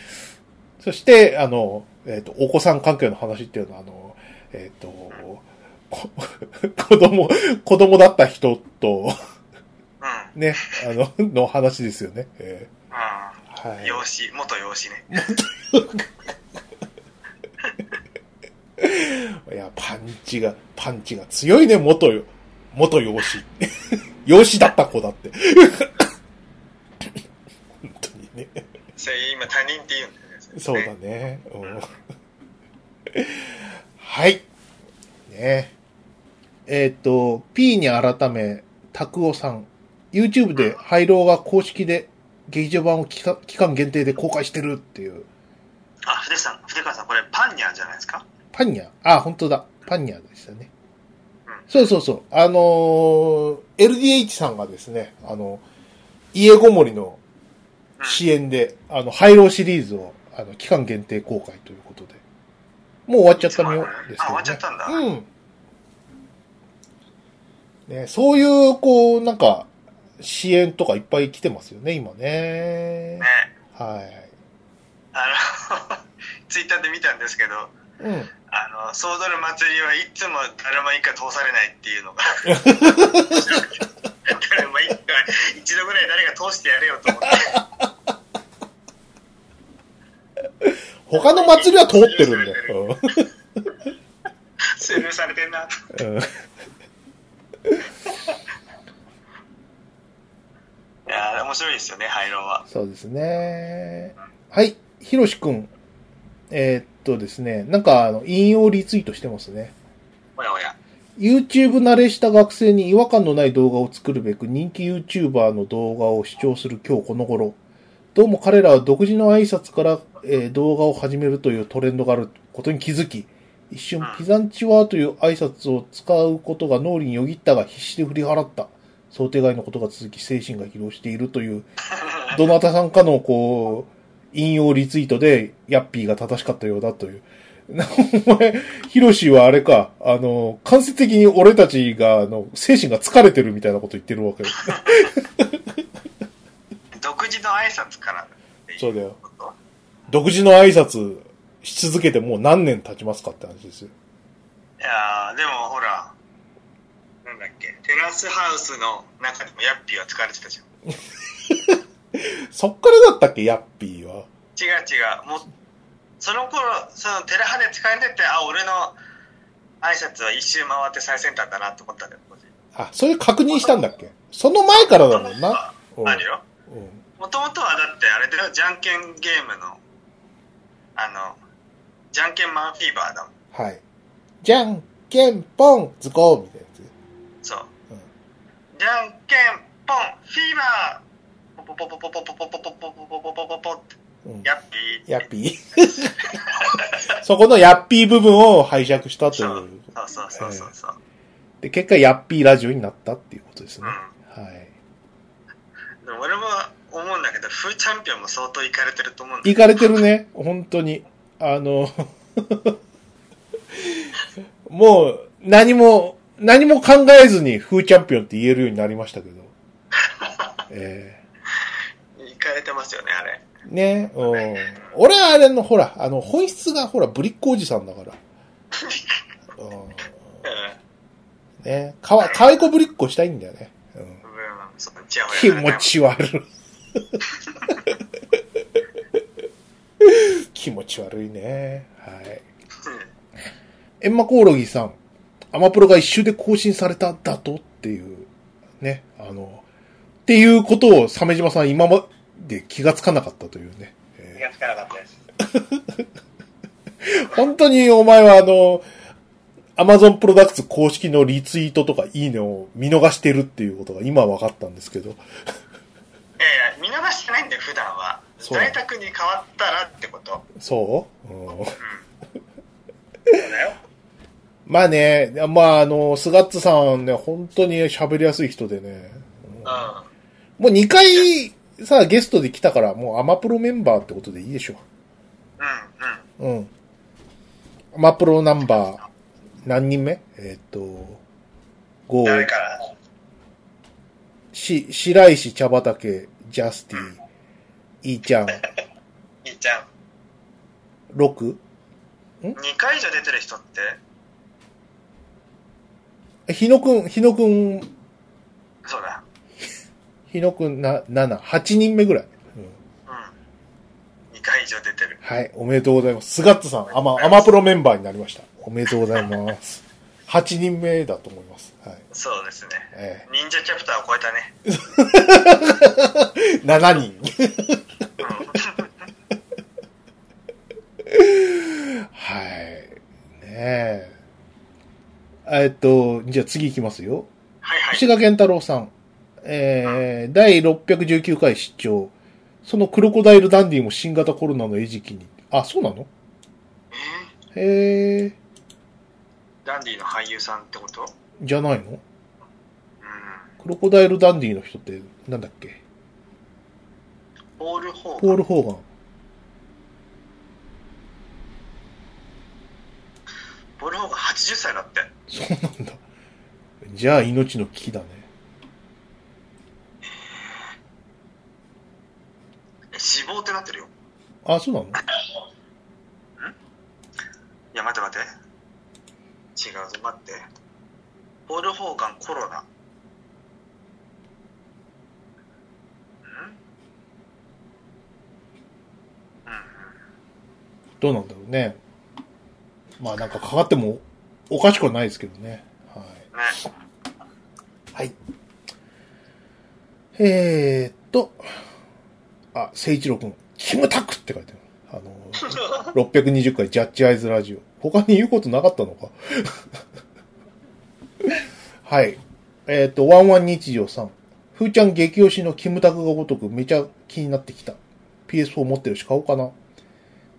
そして、あの、えっ、と、お子さん関係の話っていうのは、あの、えっ、と、こ子供、子供だった人と、
うん。
ね、あの、[laughs] の話ですよね。え
う
ーは
ん。
い。
養子、元養子ね。[laughs]
いや、パンチが、パンチが強いね、元よ、元養子。[laughs] 養子だった子だって。本当にね。
それ今他人って言うんだよね。
そうだね。うん、はい。ねえっ、と、P に改め、拓夫さん。YouTube で、ハイローが公式で劇場版を期間限定で公開してるっていう。
あ、筆さん、筆川さん、これパンニャンじゃないですか？
パンニャあ、本当だ。パンニャでしたね。
うん
そうそうそう。あのー LDH さんがですね、あの、家ごもりの
うん
支援で、あの、ハイローシリーズを、あの、期間限定公開ということで。もう終わっちゃったのよ、ですけど、ね。
あ終わっちゃったんだ
うん。ね、そういう、こう、なんか、支援とかいっぱい来てますよね、今ね。
ね。
はい。
あの、[laughs] ツイッターで見たんですけど、
うん。
あの、ソードル祭りはいつも誰も一回通されないっていうのが。[laughs] 誰も一回、一度ぐらい誰が通してやれよと思って。
他の祭りは通ってるんだよ。[laughs]
スルーされてんな。
うんうん
いやー面白いですよね、ハイローは。
そうですね。はい、ひろしくん。えーっとですね、なんか、あの、引用リツイートしてますね。
おやおや。
YouTube 慣れした学生に違和感のない動画を作るべく人気 YouTuber の動画を視聴する今日この頃。どうも彼らは独自の挨拶から、えー動画を始めるというトレンドがあることに気づき、一瞬ピザンチワーという挨拶を使うことが脳裏によぎったが必死で振り払った。想定外のことが続き精神が疲労しているという、どなたさんかのこう、引用リツイートで、ヤッピーが正しかったようだという。な [laughs] お前、ヒロシはあれか、あの、間接的に俺たちが、あの、精神が疲れてるみたいなこと言ってるわけ。[laughs]
独自の挨拶から
そうだよ独自の挨拶し続けてもう何年経ちますかって話ですよ。
いやーでもほら、だっけ、テラスハウスの中でもヤッピーは使われてたじゃん。[laughs]
そっからだったっけ、ヤッピーは。
違う違う。もう、その頃、そのテラハで使われてて、あ、俺の挨拶は一周回って最先端だなと思ったんだよ、
あ、それ確認したんだっけ？その前からだもんな。うん
あるよ。
うん
もともとはだってあれだよ、じゃんけんゲームの、あの、じゃんけんマンフィーバーだもん。
はい。じゃんけんぽん、ズコーみたいな。
そう。
うん
じゃんけんぽん、フィーバーポポポポポポポポポポポポポポポポって、
うん。
ヤッピー
ヤッピー。そこのヤッピー部分を拝借したとい
そう
う。
そうそうそうそう。
で、結果ヤッピーラジオになったっていうことですね。
うん。
はい。
でも俺も思うんだけど、フーチャンピオンも相当いかれてると思うんだよ
いかれてるね。本当に。あの、もう、何も、何も考えずにフーチャンピオンって言えるようになりましたけど。[laughs] え
いかれてますよね、あれ。
えね、うん。俺はあれの、ほら、あの、本質がほら、ぶりっ子おじさんだから。[laughs] うん。
うん。
ね、かわ、かわいこぶりっ子したいんだよね。うん。気持ち悪い。[laughs] 気持ち悪いね。はい。エンマコオロギさん。アマプロが一周で更新されただとっていう、ね。あの、っていうことを鮫島さん今まで気がつかなかったというね。え
気がつかなかったです。
ー [laughs] 本当にお前はあの、アマゾンプロダクツ公式のリツイートとかいいねを見逃してるっていうことが今分かったんですけど。
いやいや、見逃してないんだよ、普段は。在宅に変わったらってこと。
そう、うん
うん。そうだよ。
まあね、まああの、スガッツさんね、本当に喋りやすい人でね、もう2回さ、ゲストで来たから、もうアマプロメンバーってことでいいでしょ。
うん、うん。
うん。アマプロナンバー、何人目？えーっ、と、5、
誰から？
し、白石茶畑、ジャスティ、イーちゃん、[laughs]
いいちゃん。
6?
2回以上出てる人って、
え日野くん、日野くん、
そうだ。
日野くんな、7、8人目ぐらい。うん
うん。2回以上出てる。
はい、おめでとうございます。スガッツさん、アマ、アマプロメンバーになりました。おめでとうございます。[laughs] 8人目だと思います。はい。
そうですね。
え
忍者チャプターを超えたね。[laughs]
え7人。[laughs] はい。ねえ。えっと、じゃあ次行きますよ。
はいはい。
星賀健太郎さん。えー、第619回出張。そのクロコダイルダンディも新型コロナの餌食に。あ、そうなの？
え
へえ、
ー、ダンディの俳優さんってこと？
じゃないの？
うん。
クロコダイルダンディの人って、なんだっけ？
ポール・ホー
ポール・ホーガン。
ポール・ホーが80歳だって。
そうなんだ。じゃあ、命の危機だね。
え死亡ってなってるよ。
あ、そうなの？
いや、待って待って。違うぞ、待って。ポール・ホーガンコロナ。うん。
どうなんだろうね。まあなんかかかってもおかしくはないですけどね。はい。
ね。
はい。えーっと、あ、聖一郎くん、キムタクって書いてある。あの、[laughs] 620回ジャッジアイズラジオ。他に言うことなかったのか？[laughs] はい。えーっと、ワンワン日常さん。ふーちゃん激推しのキムタクがごとくめちゃ気になってきた。PS4 持ってるし買おうかな。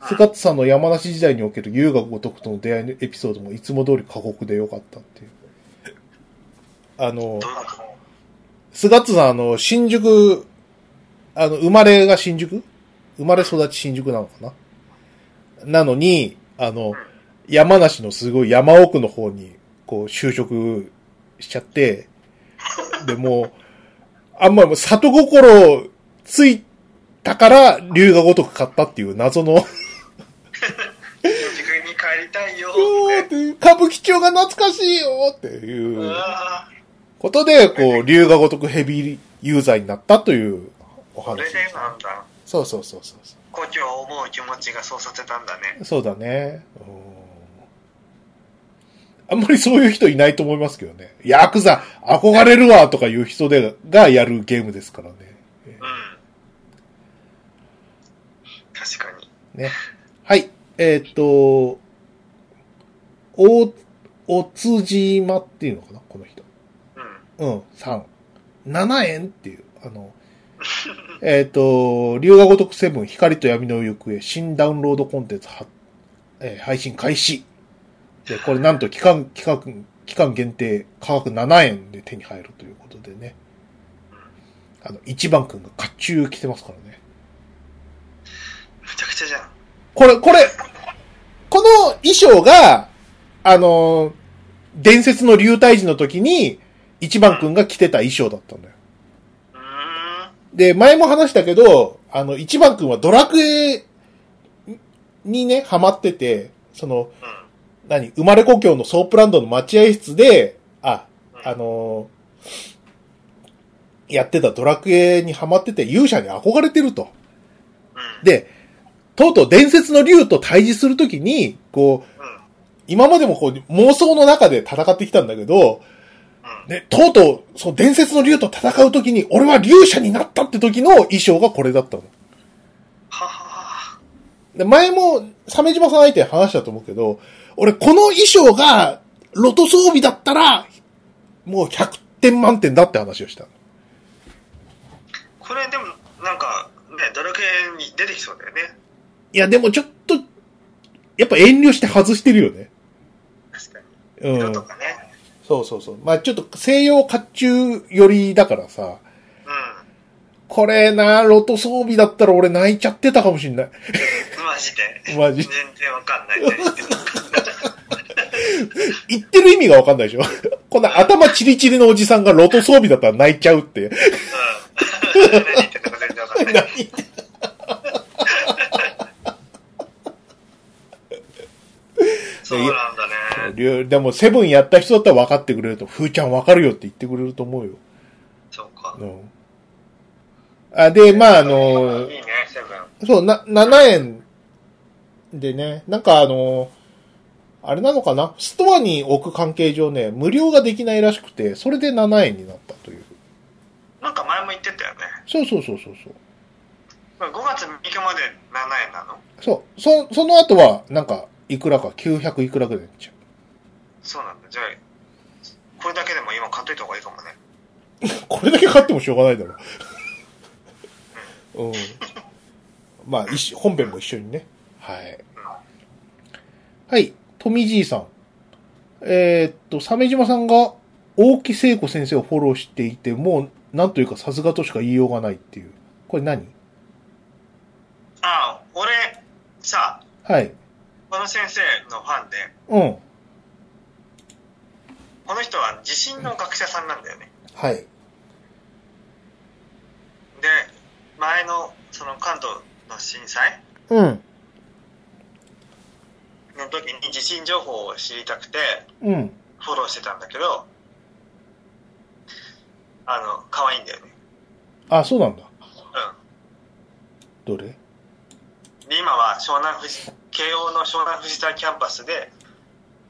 スカッツさんの山梨時代における優雅ごとくとの出会いのエピソードもいつも通り過酷でよかったっていう。あの
どう、いうこ
スガッツさん、あの、新宿、あの、生まれが新宿？生まれ育ち新宿なのかな？なのに、あの、山梨のすごい山奥の方に、こう、就職しちゃって、で、も、あんまもう里心ついたから、龍が如く買ったっていう謎の、
たいよっ。
てて、歌舞伎町が懐かしいよっていうことで、こう、龍が如くヘビーユーザーになったというお話
ーこれでなんだ。
そうそうそうそう。
故郷を思う気持ちがそうさせたんだね。
そうだね。うんあんまりそういう人いないと思いますけどね。ヤクザ、憧れるわとかいう人でがやるゲームですからね。
うん。確かに。
ね。はい。えーっと、お、おつじまっていうのかなこの人。
うん。
うん、3。7円っていう、あの、[laughs] えーっと、龍が如くセブン、光と闇の行方、新ダウンロードコンテンツは、えー配信開始。で、これなんと期間、期間、期間限定、価格7円で手に入るということでね。あの、一番くんが甲冑着てますからね。
むちゃくちゃじゃん。
これ、これ、この衣装が、あの、伝説の竜退治の時に、一番くんが着てた衣装だったんだよ。で、前も話したけど、あの、一番くんはドラクエにね、ハマってて、その、
うん。
何、生まれ故郷のソープランドの待合室で、あ、あのやってたドラクエにハマってて勇者に憧れてると。
うん。
で、とうとう伝説の竜と対峙するときに、こう、
うん。
今までもこう妄想の中で戦ってきたんだけど、
うん。
ね、とうとう、その伝説の竜と戦うときに、俺は竜者になったって時の衣装がこれだったの。
ははは。
で前も、鮫島さん相手に話したと思うけど、俺この衣装が、ロト装備だったら、もう100点満点だって話をした。
これでも、なんか、ね、ドラクエに出てきそうだよね。
いや、でもちょっと、やっぱ遠慮して外してるよね。
確かに。
うん
色と。かね。
そうそうそう。まあちょっと西洋甲冑寄りだからさ、
うん。
これな、ロト装備だったら俺泣いちゃってたかもしんない。
マジで？
マジ
全然わかんない。何 [laughs] 言ってる
意味がわかんないでしょこんな頭チリチリのおじさんがロト装備だったら泣いちゃうって。
うん。[laughs] 何言ってるのか全然わかんない。[laughs]
何言って
そうなんだね。
でも、セブンやった人だったら分かってくれると、ふーちゃん分かるよって言ってくれると思うよ。
そうか。
うん。あ、で、まあ、あの
いいね、セブン。
そう、な、7円でね、なんかあの、あれなのかな？ストアに置く関係上ね、無料ができないらしくて、それで7円になったという。
なんか前も言ってたよね。
そうそうそうそうそう。
まあ5月3日まで7円なの？
そう。そ、その後は、なんか、いくらか、900いくらぐらいになっちゃ
そうなんだ。じゃあ、これだけでも今買っといた方がいいかもね。
う。[laughs] これだけ買ってもしょうがないだろう。うん。まあ、一緒本編も一緒にね。はい。はい。富じいさん。えーっと、鮫島さんが大木聖子先生をフォローしていて、もう、なんというかさすがとしか言いようがないっていう。これ何？
ああ、俺、さ、
はい。
この先生のファンで、
うん。
この人は地震の学者さんなんだよね。
はい。
で、前のその関東の震災
うん。
の時に地震情報を知りたくて
うん。
フォローしてたんだけど、あの、可愛いんだよね。
あ、そうなんだ。
う
どれ？
ん。で、今は湘南富士、慶応の湘南藤沢キャンパスで、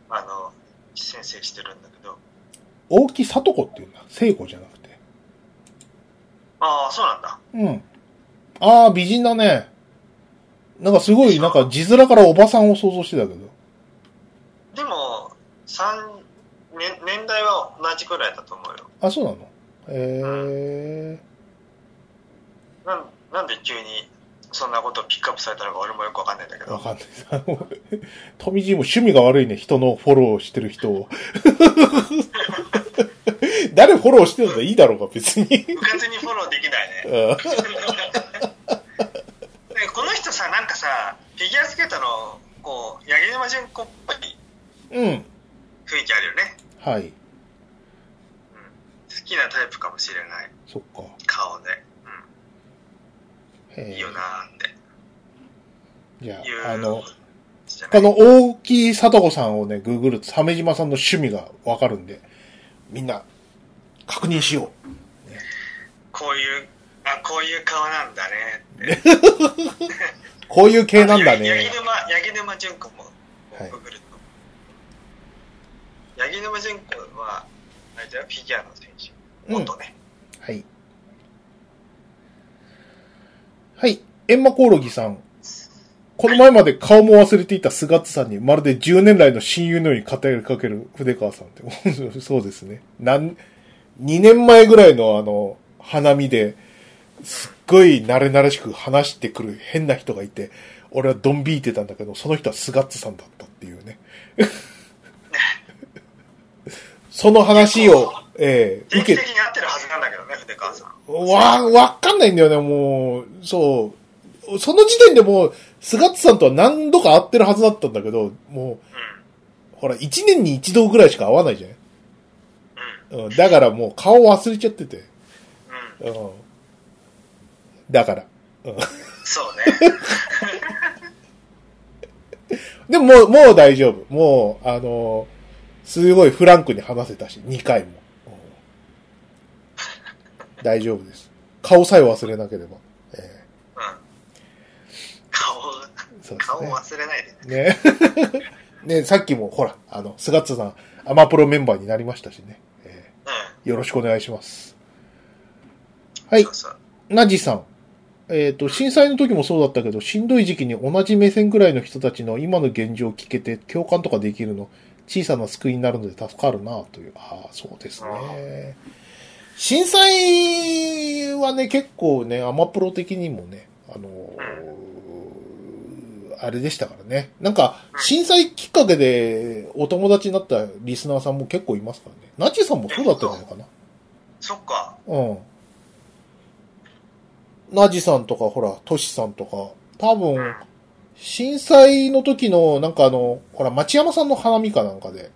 あの、先生してるんだけど、
大木里子っていうんだ。聖子じゃなくて。
ああ、そうなんだ。
うん。ああ、美人だね。なんかすごい、なんか字面からおばさんを想像してたけど。
でも、三年、年代は同じくらいだと思うよ。
あ、そうなの？え
なんなんで急にそんなことをピックアップされたのか俺もよくわかんないんだけ
ー、
ど。
わかんないです。あの、富士も趣味が悪いね、人のフォローしてる人を。[laughs] 誰フォローしてるんだいいだろうが、別に。
部活にフォローできないね。[laughs] この人さ、なんかさ、フィギュアスケートの、こう、八木沼純子っぽい
うん。
雰囲気あるよね。
はい。
好きなタイプかもしれない。
そっか。
顔で。いいよなーって
じゃ。あ、あの、この大木里子さんをね、ググると、鮫島さんの趣味がわかるんで、みんな、確認しよう。
こういう、あ、こういう顔なんだねって。[laughs]
こういう系なんだ
八木
ね。
沼、八木沼純子も、
はい
ググると。八木沼純子は、あれだよ、フィギュアの選手。
うん
元ね。
はい。はい。エンマコオロギさん。この前まで顔も忘れていた菅津さんにまるで10年来の親友のように語りかける筆川さんって。[laughs] そうですね。なん、2年前ぐらいのあの、花見で、すっごい慣れ慣れしく話してくる変な人がいて、俺はドン引いてたんだけど、その人は菅津さんだったっていうね。[laughs] その話を、ええ
定期
受け
的に会ってるはずなんだけどね、筆川さん。
わ、わかんないんだよね、もう。そう。その時点でもう、菅津さんとは何度か会ってるはずだったんだけど、もう、
う
ほら、一年に一度ぐらいしか会わないじゃん。
ん。うん。
うん。だからもう顔忘れちゃってて。
うん。
うん。だから。うん。
そうね。
でももう、もう大丈夫。もう、あのすごいフランクに話せたし、2回も。うん大丈夫です。顔さえ忘れなければ。え
うん。顔、
えそうです
顔
ね。
忘れないでね。
ね。[laughs] ね、さっきも、ほら、あの、菅津さん、アマプロメンバーになりましたしね。え
う
ーよろしくお願いします。はい。ナジさん。えっ、と、震災の時もそうだったけど、しんどい時期に同じ目線くらいの人たちの今の現状を聞けて共感とかできるの、小さな救いになるので助かるなという。ああ、そうですね。震災はね、結構ね、アマプロ的にもね、あのーあれでしたからね。なんか、震災きっかけでお友達になったリスナーさんも結構いますからね。ナチさんもそうだったんじゃないかな。
そっか。
うん。ナジさんとか、ほら、トシさんとか、多
う
分
ん、。
震災の時の、なんかあの、ほら、町山さんの花見かなんかで、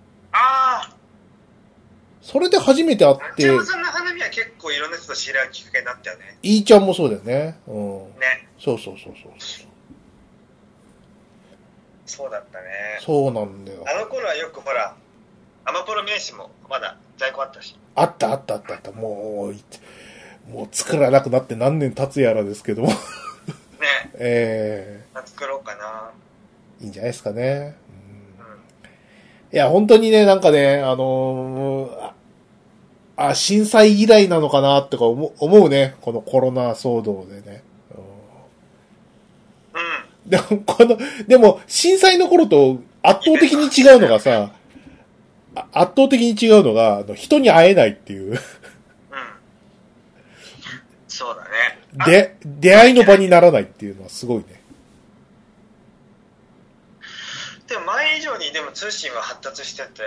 それで初めて会って、
松山さんの花見は結構いろんな人と知り合うきっかけになったよね。
いーちゃんもそうだよね。うん。
ね。
そうそうそうそう。
そうだったね。
そうなんだよ。
あの頃はよくほら、アマポロ名刺もまだ在庫あったし。
あったあったあったあった。もう、いもう作らなくなって何年経つやらですけども。
ね。[laughs]
え
作ろうかな。
えいいんじゃないですかね。いや、本当にね、なんかね、あのーあ、あ震災以来なのかなってか思う思うね。このコロナ騒動でね。うん
うん。
でも、この、でも、震災の頃と圧倒的に違うのがさ、あ圧倒的に違うのが、あの人に会えないっていう。
うん。そうだね。あ
で、出会いの場にならないっていうのはすごいね。
でも前以上にでも通信は発達してて、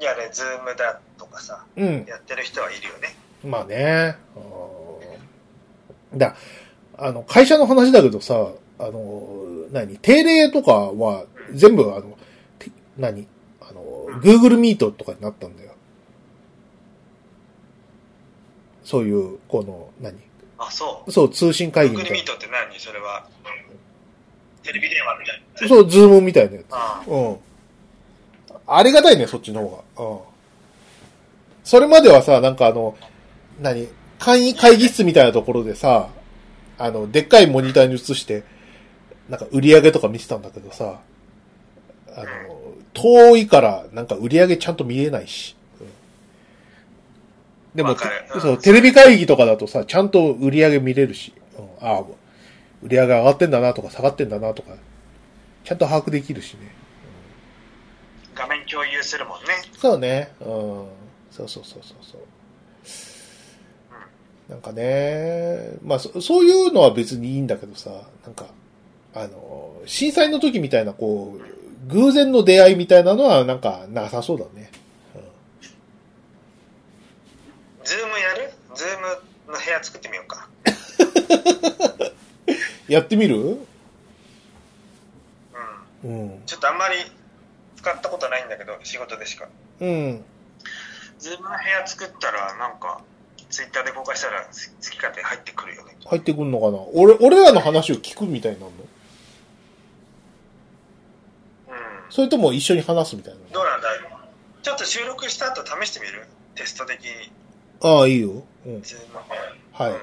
やれ、ズームだとかさ、
うん。
やってる人はいるよね。
まあね。うんだ、あの、会社の話だけどさ、あの、何定例とかは全部あの、て何あの、Google Meet とかになったんだよ。そういう、この、何
あ、そう。
そう、通信会議み
Google
たい
Meet って何？それは。テレビ電話みたい
な。
な。
そう、ズームみたいなやつ。
あ
うん。ありがたいね、そっちの方が。うん。それまではさ、なんかあの、何？簡易会議室みたいなところでさ、あの、でっかいモニターに映して、なんか売り上げとか見てたんだけどさ、あの、遠いからなんか売り上げちゃんと見えないし。うんでも、そう、テレビ会議とかだとさ、ちゃんと売り上げ見れるし、うん、ああ、売り上げ上がってんだなとか下がってんだなとか、ちゃんと把握できるしね。
画面共有するもんね。
そうね。うん。そうそうそうそうそう。なんかね、まあそ、そういうのは別にいいんだけどさ、なんか、あの、震災の時みたいな、こう、偶然の出会いみたいなのは、なんか、なさそうだね。
ズームやる？ズームの部屋作ってみようか。[laughs]
やってみる？
うん。
うん。
ちょっとあんまり使ったことないんだけど、仕事でしか。
うん。
ズームの部屋作ったら、なんか、ツイッターで公開したら、好き勝手入ってくるよね。
入ってくんのかな？俺、俺らの話を聞くみたいになるの？
うん。
それとも一緒に話すみたいな？
どうなんだろう。ちょっと収録した後試してみる？テスト的に。
ああ、いいよ。うん。はい。
うん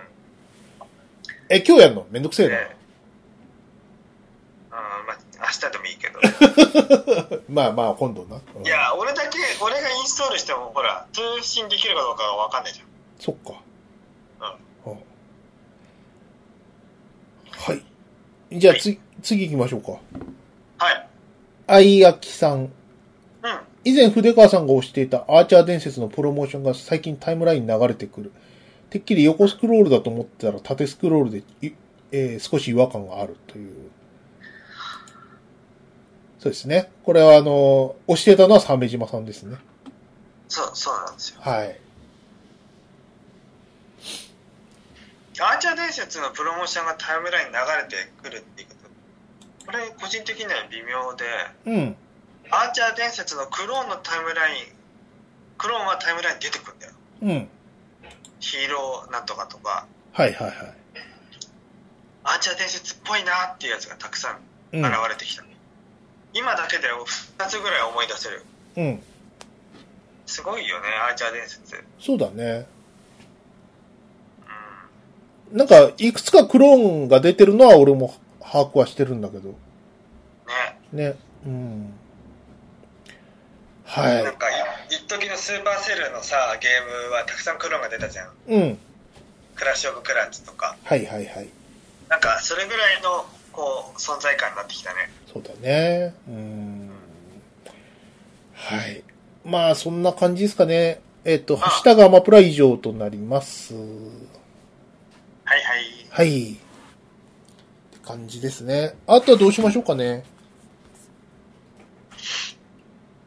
え、今日やんの？めんどくせえな。
ね明日でもいいけど。[laughs]
まあまあ、今度な。うん
いや、俺だけ、俺がインストールしても、ほら、通信できるかどうかがわかんないじゃん。
そっか。
うん。
うんはい。じゃあ、
はい
つ、次行きましょうか。
はい。
あいあきさん。
うん。
以前、筆川さんが推していたアーチャー伝説のプロモーションが最近タイムラインに流れてくる。てっきり横スクロールだと思ってたら縦スクロールでい、えー少し違和感があるという。そうですね。これはあの、推してたのは鮫島さんですね。
そう、そうなんですよ。
はい。
アーチャー伝説のプロモーションがタイムラインに流れてくるっていうこと。これ、個人的には微妙で、
うん。
アーチャー伝説のクローンのタイムライン、クローンはタイムラインに出てくるんだよ。
うん。
ヒーローなんとかとか、
はいはいはい。
アーチャー伝説っぽいなっていうやつがたくさん
うん。
現れてきた。今だけで2つぐらい思い出せる。
うん。
すごいよね、アーチャー伝説。
そうだね。
う
なんか、いくつかクローンが出てるのは俺も把握はしてるんだけど。
ん。ね。
ね。うん。は
なんか、一時のスーパーセルのさ、ゲームはたくさんクローンが出たじゃん。
い。うん。
クラッシュオブクラッチとか。
はいはいはい。
なんか、それぐらいの、こう、存在感になってきたね。
そうだね。うん。はい。まあ、そんな感じですかね。えっ、と、ハッシュタグアマプラ以上となります。
はいはい。
はい。って感じですね。あとはどうしましょうかね。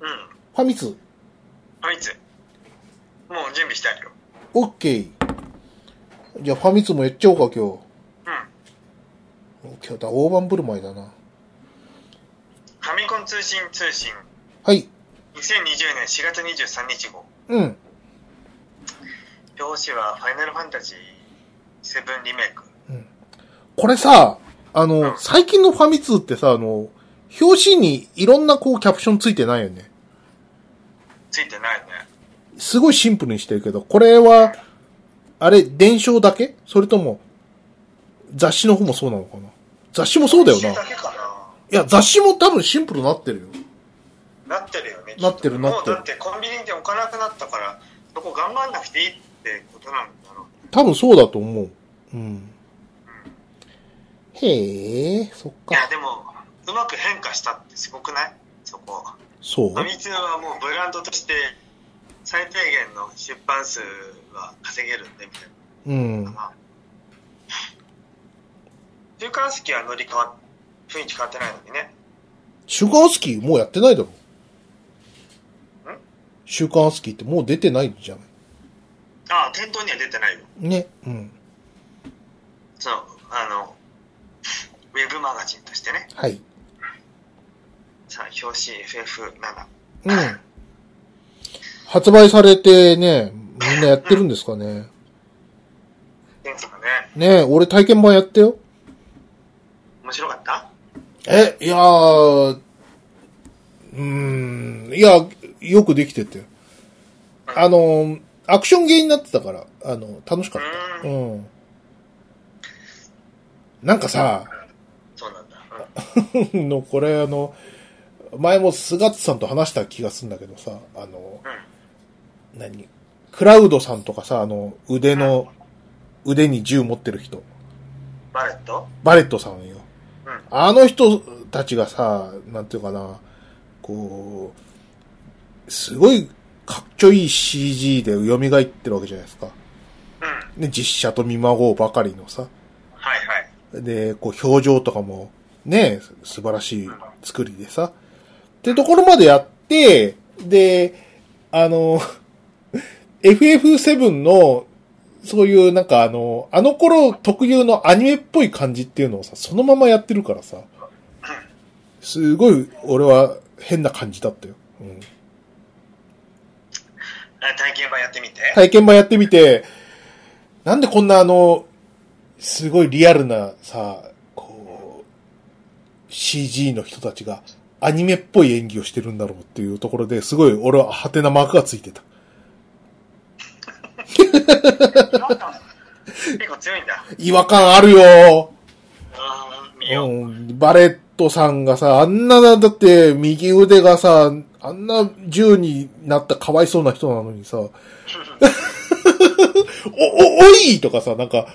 うん。
ファミツ。
あいつ。もう準備してあるよ。
OK。じゃあファミ通もやっちゃおうか、今日。
うん。
今日だ、大盤振る舞いだな。
ファミコン通信通信、
はい。
2020年4月23日号。
うん。
表紙はファイナルファンタジー7リメイク。
これさ、あの、最近のファミ通ってさ、あの、表紙にいろんなこうキャプションついてないよね。
ついてないね。
すごいシンプルにしてるけど、これは、あれ、伝承だけ？それとも、雑誌の方もそうなのかな？雑誌もそうだよな。い
だけか
や、雑誌も多分シンプルになってるよ。
な。なってるよね。
なってるなってる
もうだってコンビニで置かなくなったから、そこ頑張んなくていいってことなんだろう。
多分そうだと思う。うん。へえ、そっ
いや、
か。
でも、うまく変化したってすごくない？そこ。
そう？
ファミ通はもうブランドとして最低限の出版数は稼げるんでみたい
うん
な。。まあ週刊誌は乗り変わ雰囲気変わってないのにね。
週刊アスキーもうやってないだろ。
ん？
週刊アスキーってもう出てないじゃない？
ああ、店頭には出てないよ。
ね。うん。
そう、あの、ウェブマガジンとしてね。
はい。
さあ、表紙 FF7。
うん。発売されてね、みんなやってるんですかね。
電気がね、
ねえ、俺体験版やったよ。
面白かった？
え、いやー、うーん、いや、よくできてて。あの、アクションゲーになってたから、あの、楽しかった。うん。なんかさ、
そうなんだ。うん。[laughs]
の、これあの、前も菅津さんと話した気がするんだけどさ、あの、何？クラウドさんとかさ、あの、腕の、腕に銃持ってる人。
バレット？
バレットさんよ。
うん。
あの人たちがさ、なんていうかな、こう、すごいかっちょいい CG で蘇ってるわけじゃないですか。
うん。
ね、実写と見まごうばかりのさ。
はいはい。
で、こう表情とかも、ね、素晴らしい作りでさ。ってところまでやって、で、あの、[laughs] FF7 の、そういうなんかあの、あの頃特有のアニメっぽい感じっていうのをさ、そのままやってるからさ、すごい俺は変な感じだったよ。うん、
あ体験版やってみて。
体験版やってみて、なんでこんなあの、すごいリアルなさ、こう、CG の人たちがアニメっぽい演技をしてるんだろうっていうところですごい俺はハテナマークがついてた。
結構強いんだ。
違和感あるよ。
う
ん、バレットさんがさ、あんな、だって右腕がさ、あんな銃になったかわいそうな人なのにさ、[laughs] お、お、おいとかさ、なんか、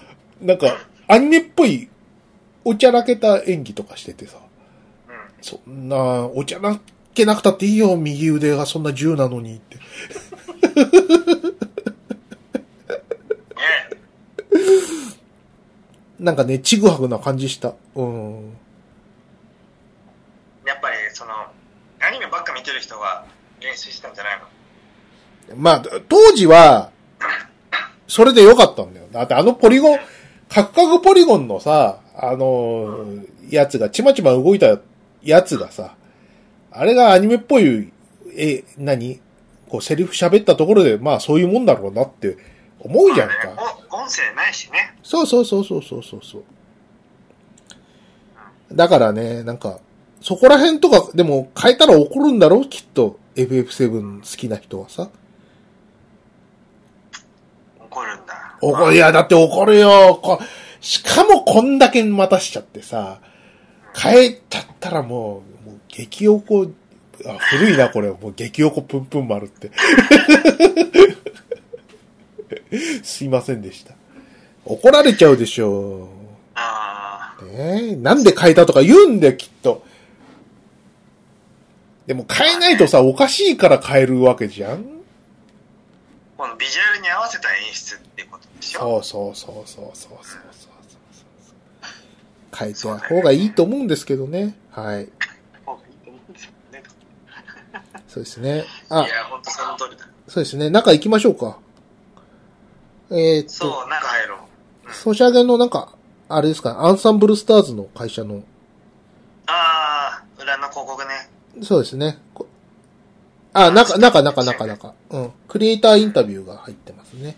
なんか、アニメっぽい、おちゃらけた演技とかしててさ、
うん。
そんな、おちゃらけなくたっていいよ、右腕がそんな銃なのにって。
ね
なんかね、ちぐはぐな感じした。うん。
やっぱりその、アニメばっか見てる人が練習したんじゃないの？
まあ、当時は、それでよかったんだよ。だってあのポリゴン、カクカクポリゴンのさ、あの、やつが、ちまちま動いたやつがさ、あれがアニメっぽい、え、何？こう、セリフ喋ったところで、まあそういうもんだろうなって思うじゃんか。
お音声ないしね。
そうそうそうそうそうそうそう。だからね、なんか、そこら辺とか、でも変えたら怒るんだろう？きっと。FF7 好きな人はさ。
怒るんだ。
怒る、いや、だって怒るよ。こしかもこんだけ待たしちゃってさ、変えちゃったらもう、もう激おこ、あ、古いな、これ。もう激おこぷんぷん丸って。すいませんでした。怒られちゃうでしょう。ねえ、なんで変えたとか言うんだよ、きっと。でも変えないとさ、おかしいから変えるわけじゃん
このビジュアルに合わせた演出ってことでしょ
そうそうそうそうそうそうそう。変えた方がいいと思うんですけどね。はい。そうですね。あ。
いや、本当その通りだ。
そうですね。中行きましょうか。えー、っと、
そう、中入ろう。
ソシャゲのなんか、あれですか、アンサンブルスターズの会社の、
ああ、裏の広告ね。
そうですね。こあ、なんか、なんか、なんか、なんか、なんか、うん。クリエイターインタビューが入ってますね。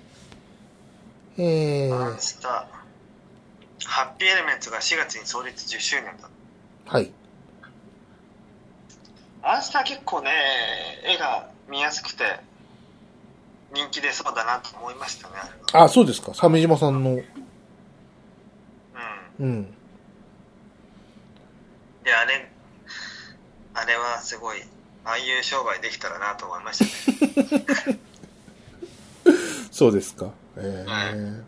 え
アン
ー、
スター。ハッピーエレメンツが4月に創立10周年だ。
はい。
アンスター結構ね、絵が見やすくて、人気出そうだなと思いましたね、あ
そうですか。鮫島さんの、
うん。
うん。
で、あれ、あれはすごい、ああいう商売できたらなと思いましたね。[laughs]
そうですか。えー。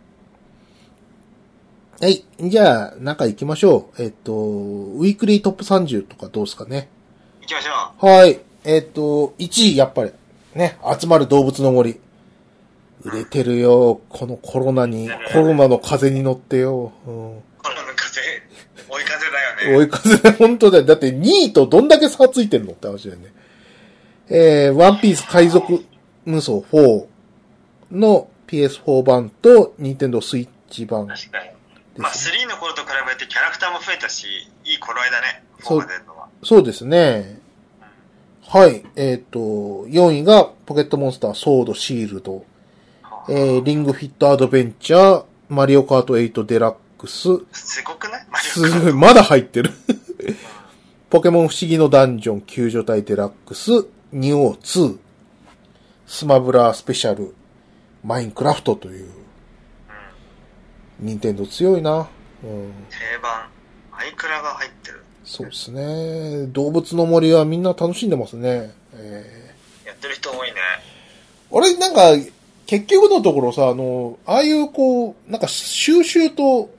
はい。じゃあ、中行きましょう。えっと、ウィークリートップ30とかどうですかね。
行きましょ
はい。えっと、1位、やっぱり、ね、集まる動物の森。売れてるよ。このコロナに、コロナの風に乗ってよ。うん
う。コロナの風、追い風だよね。
追い風で [laughs] 本当だよ。だって2位とどんだけ差ついてんのって話だよね。えー、ワンピース海賊無双4の PS4 版と Nintendo Switch 版で
確かに。まあ、
す。
3の頃と比べてキャラクターも増えたし、いい頃合いだね。
そう
4が出るのは。
そうですね。はい。えっ、と、4位がポケットモンスターソードシールド、えー、リングフィットアドベンチャー、マリオカート8デラックス、
すごくない？マリオカートす
ごい、まだ入ってる。[laughs] ポケモン不思議のダンジョン救助隊デラックス、ニューオー2、スマブラスペシャル、マインクラフトという、ニンテンドー強いな。うん、
定番。マイクラが入ってる。
そうですね。動物の森はみんな楽しんでますね。え
やってる人多いね。
ー、俺なんか、結局のところさ、あの、ああいうこう、なんか収集と、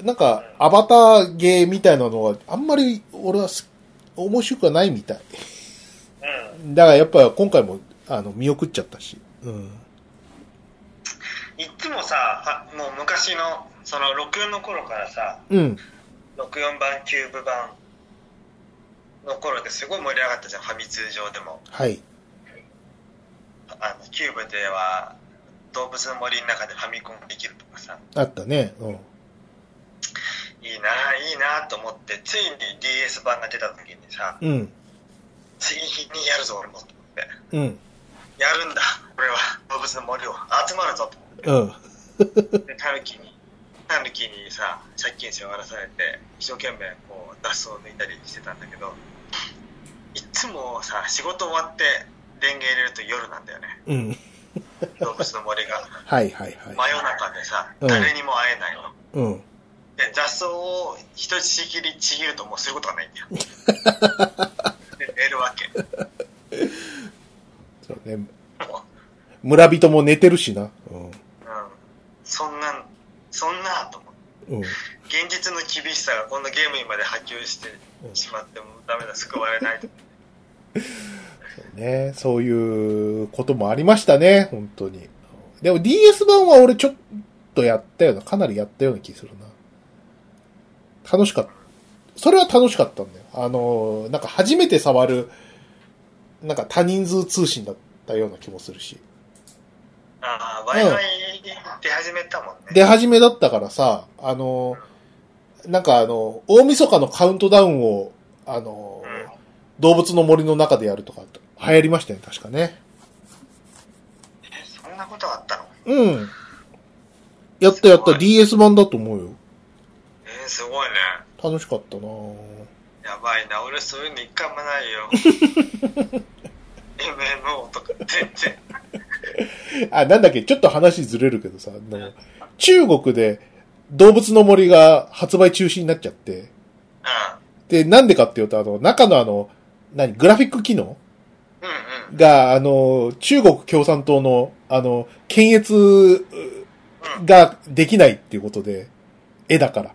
なんかアバターゲーみたいなのは、あんまり俺はす面白くはないみたい。
うん。
だからやっぱ今回も、あの、見送っちゃったし。うん。
いつもさ、はもう昔の、その64の頃からさ、
うん。
64版、キューブ版の頃ですごい盛り上がったじゃん、ファミ通上でも。
はい。
あの、キューブでは、動物の森の中でファミコンできるとかさ、
あったね。うん。
いいな、いいなと思って、ついに DS 版が出た時にさ、
うん。
ついにやるぞ、俺もと思って。
うん。
やるんだ、俺は動物の森を集まるぞと
うん。
思って。[laughs] で、タヌキに、タヌキにさ、借金し終わらされて、一生懸命こう、脱走抜いたりしてたんだけど、いっつもさ、仕事終わって電源入れると夜なんだよね。
うん。
動物の森が。
はいはいはい。
真夜中でさ、
うん
誰にも会えないの。
うん。
で、雑草を一つちぎりちぎるともうすることがないんだよ。[laughs] で、寝るわけ。
そうね。
も
村人も寝てるしな。うん。
そんなん、そんなと思って。
うん。
現実の厳しさがこんなゲームにまで波及してしまってもダメだ、救われないと。[laughs]
ね、そういうこともありましたね、本当に。でも DS 版は俺ちょっとやったような、かなりやったような気するな。楽しかった。それは楽しかったんだよ。あの、なんか初めて触る、なんか多人数通信だったような気もするし。
ああ、Wi-Fi 出始めたもんね。
出始めだったからさ、あの、なんかあの、大晦日のカウントダウンを、あの、
うん
動物の森の中でやるとか、流行りましたよね、確かね。
えそんなことあったの？
うん。やったやった、DS 版だと思うよ。
えー、すごいね。
楽しかったなぁ
やばいな、俺そういうの一回もないよ。[laughs] MMO とか全然。[laughs]
あ、なんだっけ、ちょっと話ずれるけどさ、あの中国で動物の森が発売中止になっちゃって、
うん。
で、なんでかっていうと、あの、中のあの、何、グラフィック機能？が、あの、中国共産党の、あの、検閲ができないっていうことで、絵だから。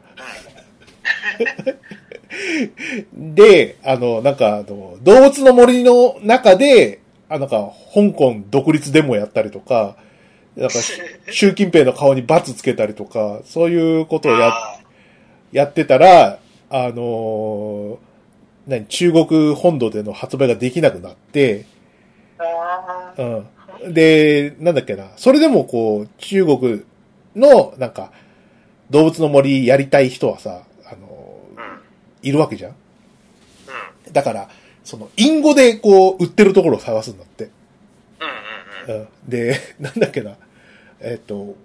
で、あの、なんか、あの、動物の森の中で、あなんか、香港独立デモやったりとか、なんか、[laughs] 習近平の顔にバツつけたりとか、そういうことをや、
あ
やってたら、あのー何、中国本土での発売ができなくなって。うん。で、なんだっけな、それでもこう、中国の、なんか、動物の森やりたい人はさ、あの、
うん。
いるわけじゃん
うん。
だから、その、インゴでこう、売ってるところを探すんだって。
うん。
で、[laughs] なんだっけな。えっ、と、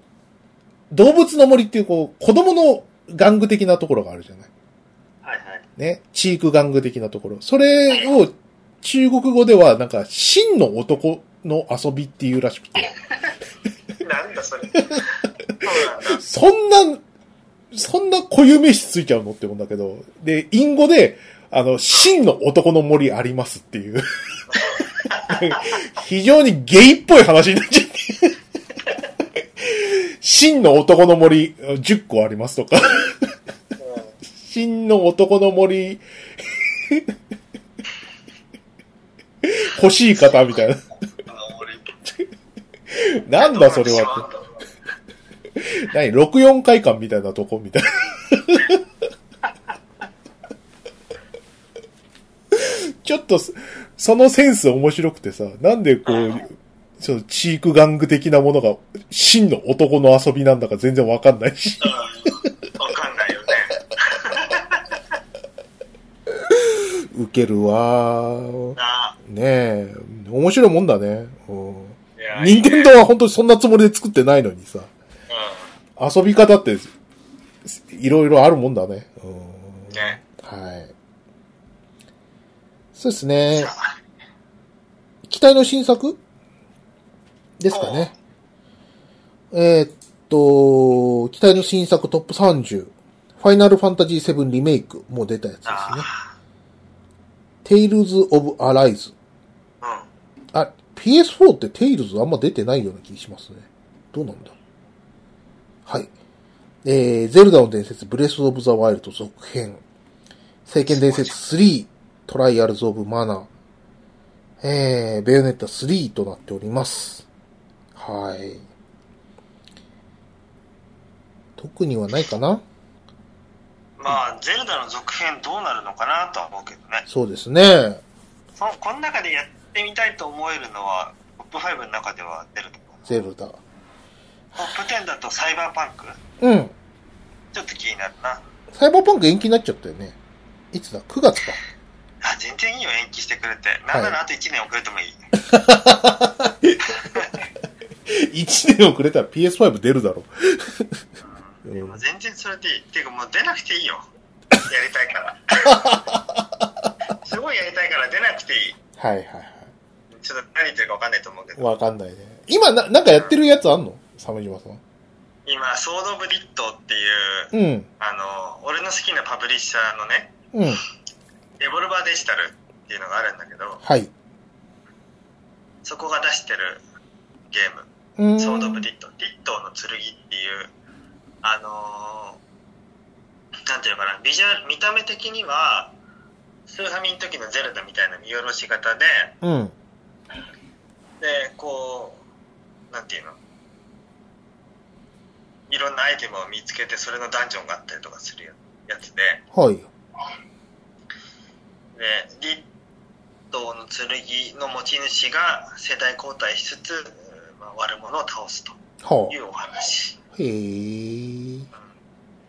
動物の森っていうこう、子供の玩具的なところがあるじゃない
はいはい。
ね。チーク玩具的なところ。それを中国語ではなんか、真の男の遊びっていうらしくて。
なんだそれ。[laughs] そん
な、そんな固有名詞ついちゃうのって思うんだけど。で、インゴで、あの、真の男の森ありますっていう。[laughs] 非常にゲイっぽい話になっちゃって。[laughs] 真の男の森10個ありますとか。真の男の森 [laughs] 欲しい方みたいな。なんだそれはって。何 ?64 回館みたいなとこみたいな。[laughs] ちょっとそ、そのセンス面白くてさ、なんでこう、そのチーク玩具的なものが真の男の遊びなんだか全然わかんないし。ウケるわねえ、面白いもんだね。任天堂は本当にそんなつもりで作ってないのにさ、
う
遊び方って、いろいろあるもんだね。
ね。
はい。そうですね。期待の新作？ですかね。えーっと、期待の新作トップ30。ファイナルファンタジー7リメイク。もう出たやつですね。
あ
Tales of Arise。
あ。
あ、PS4 って Tales あんま出てないような気しますね。どうなんだ？はい。えー、ゼルダの伝説、ブレスオブザワイルド続編。聖剣伝説3、トライアルズオブマナー。えー、ベヨネッタ3となっております。はい。特にはないかな？
うん。まあ、ゼルダの続編どうなるのかなとは思うけどね。
そうですね。
そのこの中でやってみたいと思えるのは、トップ5の中では出ると思う。
ゼルダ。
トップ10だとサイバーパンク
うん。
ちょっと気になるな。
サイバーパンク延期になっちゃったよね。いつだ ?9 月か。
あ、全然いいよ、延期してくれて。なんならあと1年遅れてもいい。[laughs]
1年遅れたら PS5 出るだろ。う
もう全然それでいい。ていうかもう出なくていいよ。[laughs] やりたいから。すごいやりたいから出なくていい。
はいはいは
ちょっと何言ってるか分かんないと思うけ
い。
ど。
わかんないね。今な、なんかやってるやつあんの？鮫島さん。
今、ソード・オブ・リットっていう、
うん。
あの、俺の好きなパブリッシャーのね、
うん。
レボルバーデジタルっていうのがあるんだけど、
はい。
そこが出してるゲーム。
うーん。
ソード・オブ・リット、リットの剣っていう、あのーなんていうのかな、ビジュアル、見た目的には、スーファミの時のゼルダみたいな見下ろし型で、
うん。
で、こう、なんていうのいろんなアイテムを見つけて、それのダンジョンがあったりとかするやつで、
はい。
で、リットの剣の持ち主が世代交代しつつ、まあ、悪者を倒すと
はい
うお話。
あ。へえ。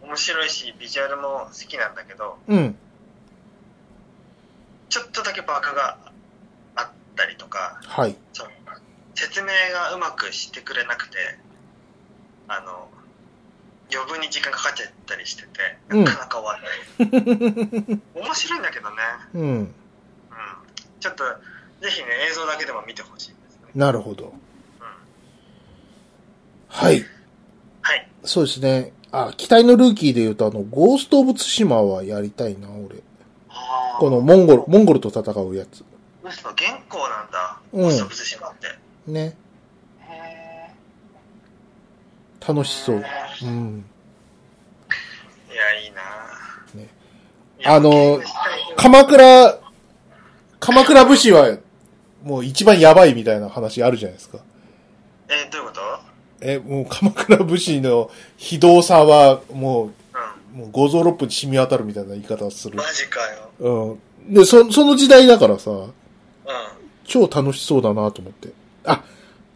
面白いし、ビジュアルも好きなんだけど、
うん。
ちょっとだけバグがあったりとか、
はい。
その説明がうまくしてくれなくて、あの、余分に時間かかっちゃったりしてて、
うん
なかなか終わらない。[laughs] 面白いんだけどね、
うん。
うん。ちょっと、ぜひね、映像だけでも見てほしいですね。
なるほど。
うん。
はい。
はい。
そうですね。あ、期待のルーキーで言うと、あの、ゴースト・オブ・ツシマはやりたいな、俺。このモンゴル、モンゴルと戦うやつ。
嘘、原稿なんだ。
うん
高速寿司もあって。
ね。
へ
楽しそう。
ー
うん。
いや、いいな
ねあの鎌倉、鎌倉武士は、もう一番やばいみたいな話あるじゃないですか。
えどういうこと？
え、もう鎌倉武士の非道さは、も
う
う、もう五臓六腑に染み渡るみたいな言い方をす
ん。
る
マ。ジかよ。
うん。で、そ、その時代だからさ、
うん。
超楽しそうだなと思って。あ、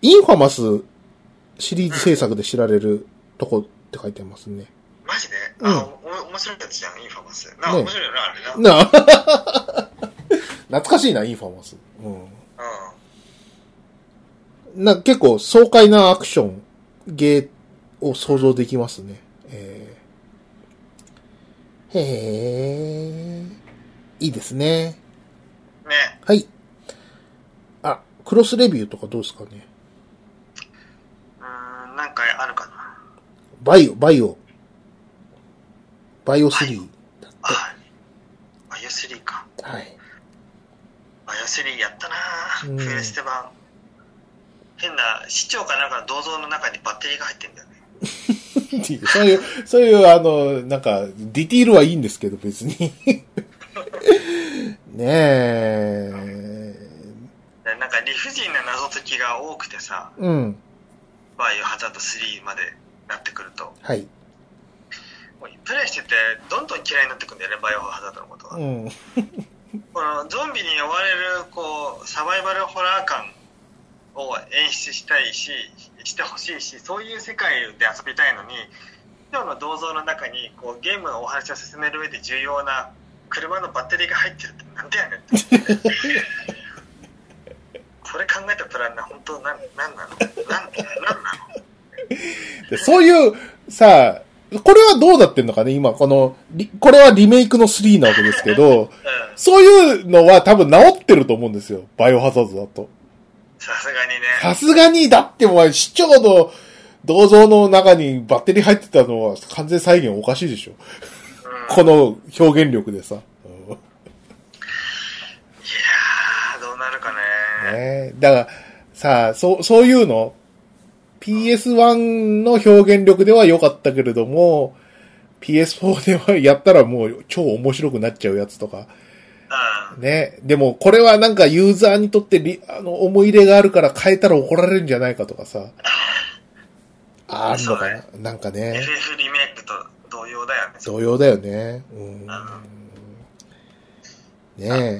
インファマスシリーズ制作で知られるとこって書いてますね。
マジで、
うん
あ、お面白いやつじゃん、インファマス。なんか面白いよな、あれな。
なあ [laughs] 懐かしいな、インファマス。うん。
うん。
な、結構爽快なアクション、ゲーを想像できますね。えー、へえ、いいですね。
ね。
はい。あ、クロスレビューとかどうですかね？
うーん、なんかあるかな。
バイオ、バイオ。バイオ3。
あ、バイオ3か。
はい。
バイオ3やったな
うん
プレステ版。変な、市長かなんかの銅像の中にバッテリーが入ってんだよね。[laughs]
そういう、そういう、あの、なんか、ディティールはいいんですけど、別に。[laughs] ねえ。
でなんか理不尽な謎解きが多くてさ、
うん。
バイオハザード3までなってくると、
はい。
もうプレイしててどんどん嫌いになってくんだよね、バイオハザードのことが。
うん。
このゾンビに追われるこうサバイバルホラー感を演出したいししてほしいしそういう世界で遊びたいのに今日の銅像の中にこうゲームのお話を進める上で重要な車のバッテリーが入ってるってなんでやねんって。[laughs] これ考えたプランナー本当なんなんなの？なんなんなの？
でそういう、さこれはどうなってんのかね？今、この、リこれはリメイクの3なわけですけど、[laughs]
うん。
そういうのは多分治ってると思うんですよ。バイオハザードだと。
さすがにね
さすがに、だってお前、市長の銅像の中にバッテリー入ってたのは完全再現おかしいでしょ。
うん
この表現力でさ。うん
いやーどうなるかね
ねだから、さあ、そう、そういうの、PS1 の表現力では良かったけれども、PS4 ではやったらもう超面白くなっちゃうやつとか。
うん
ね。でも、これはなんかユーザーにとってリあの思い入れがあるから変えたら怒られるんじゃないかとかさ。あるのかな、なんかね。
FF リメイクと同様だよね
同様だよね。うん。ねえ。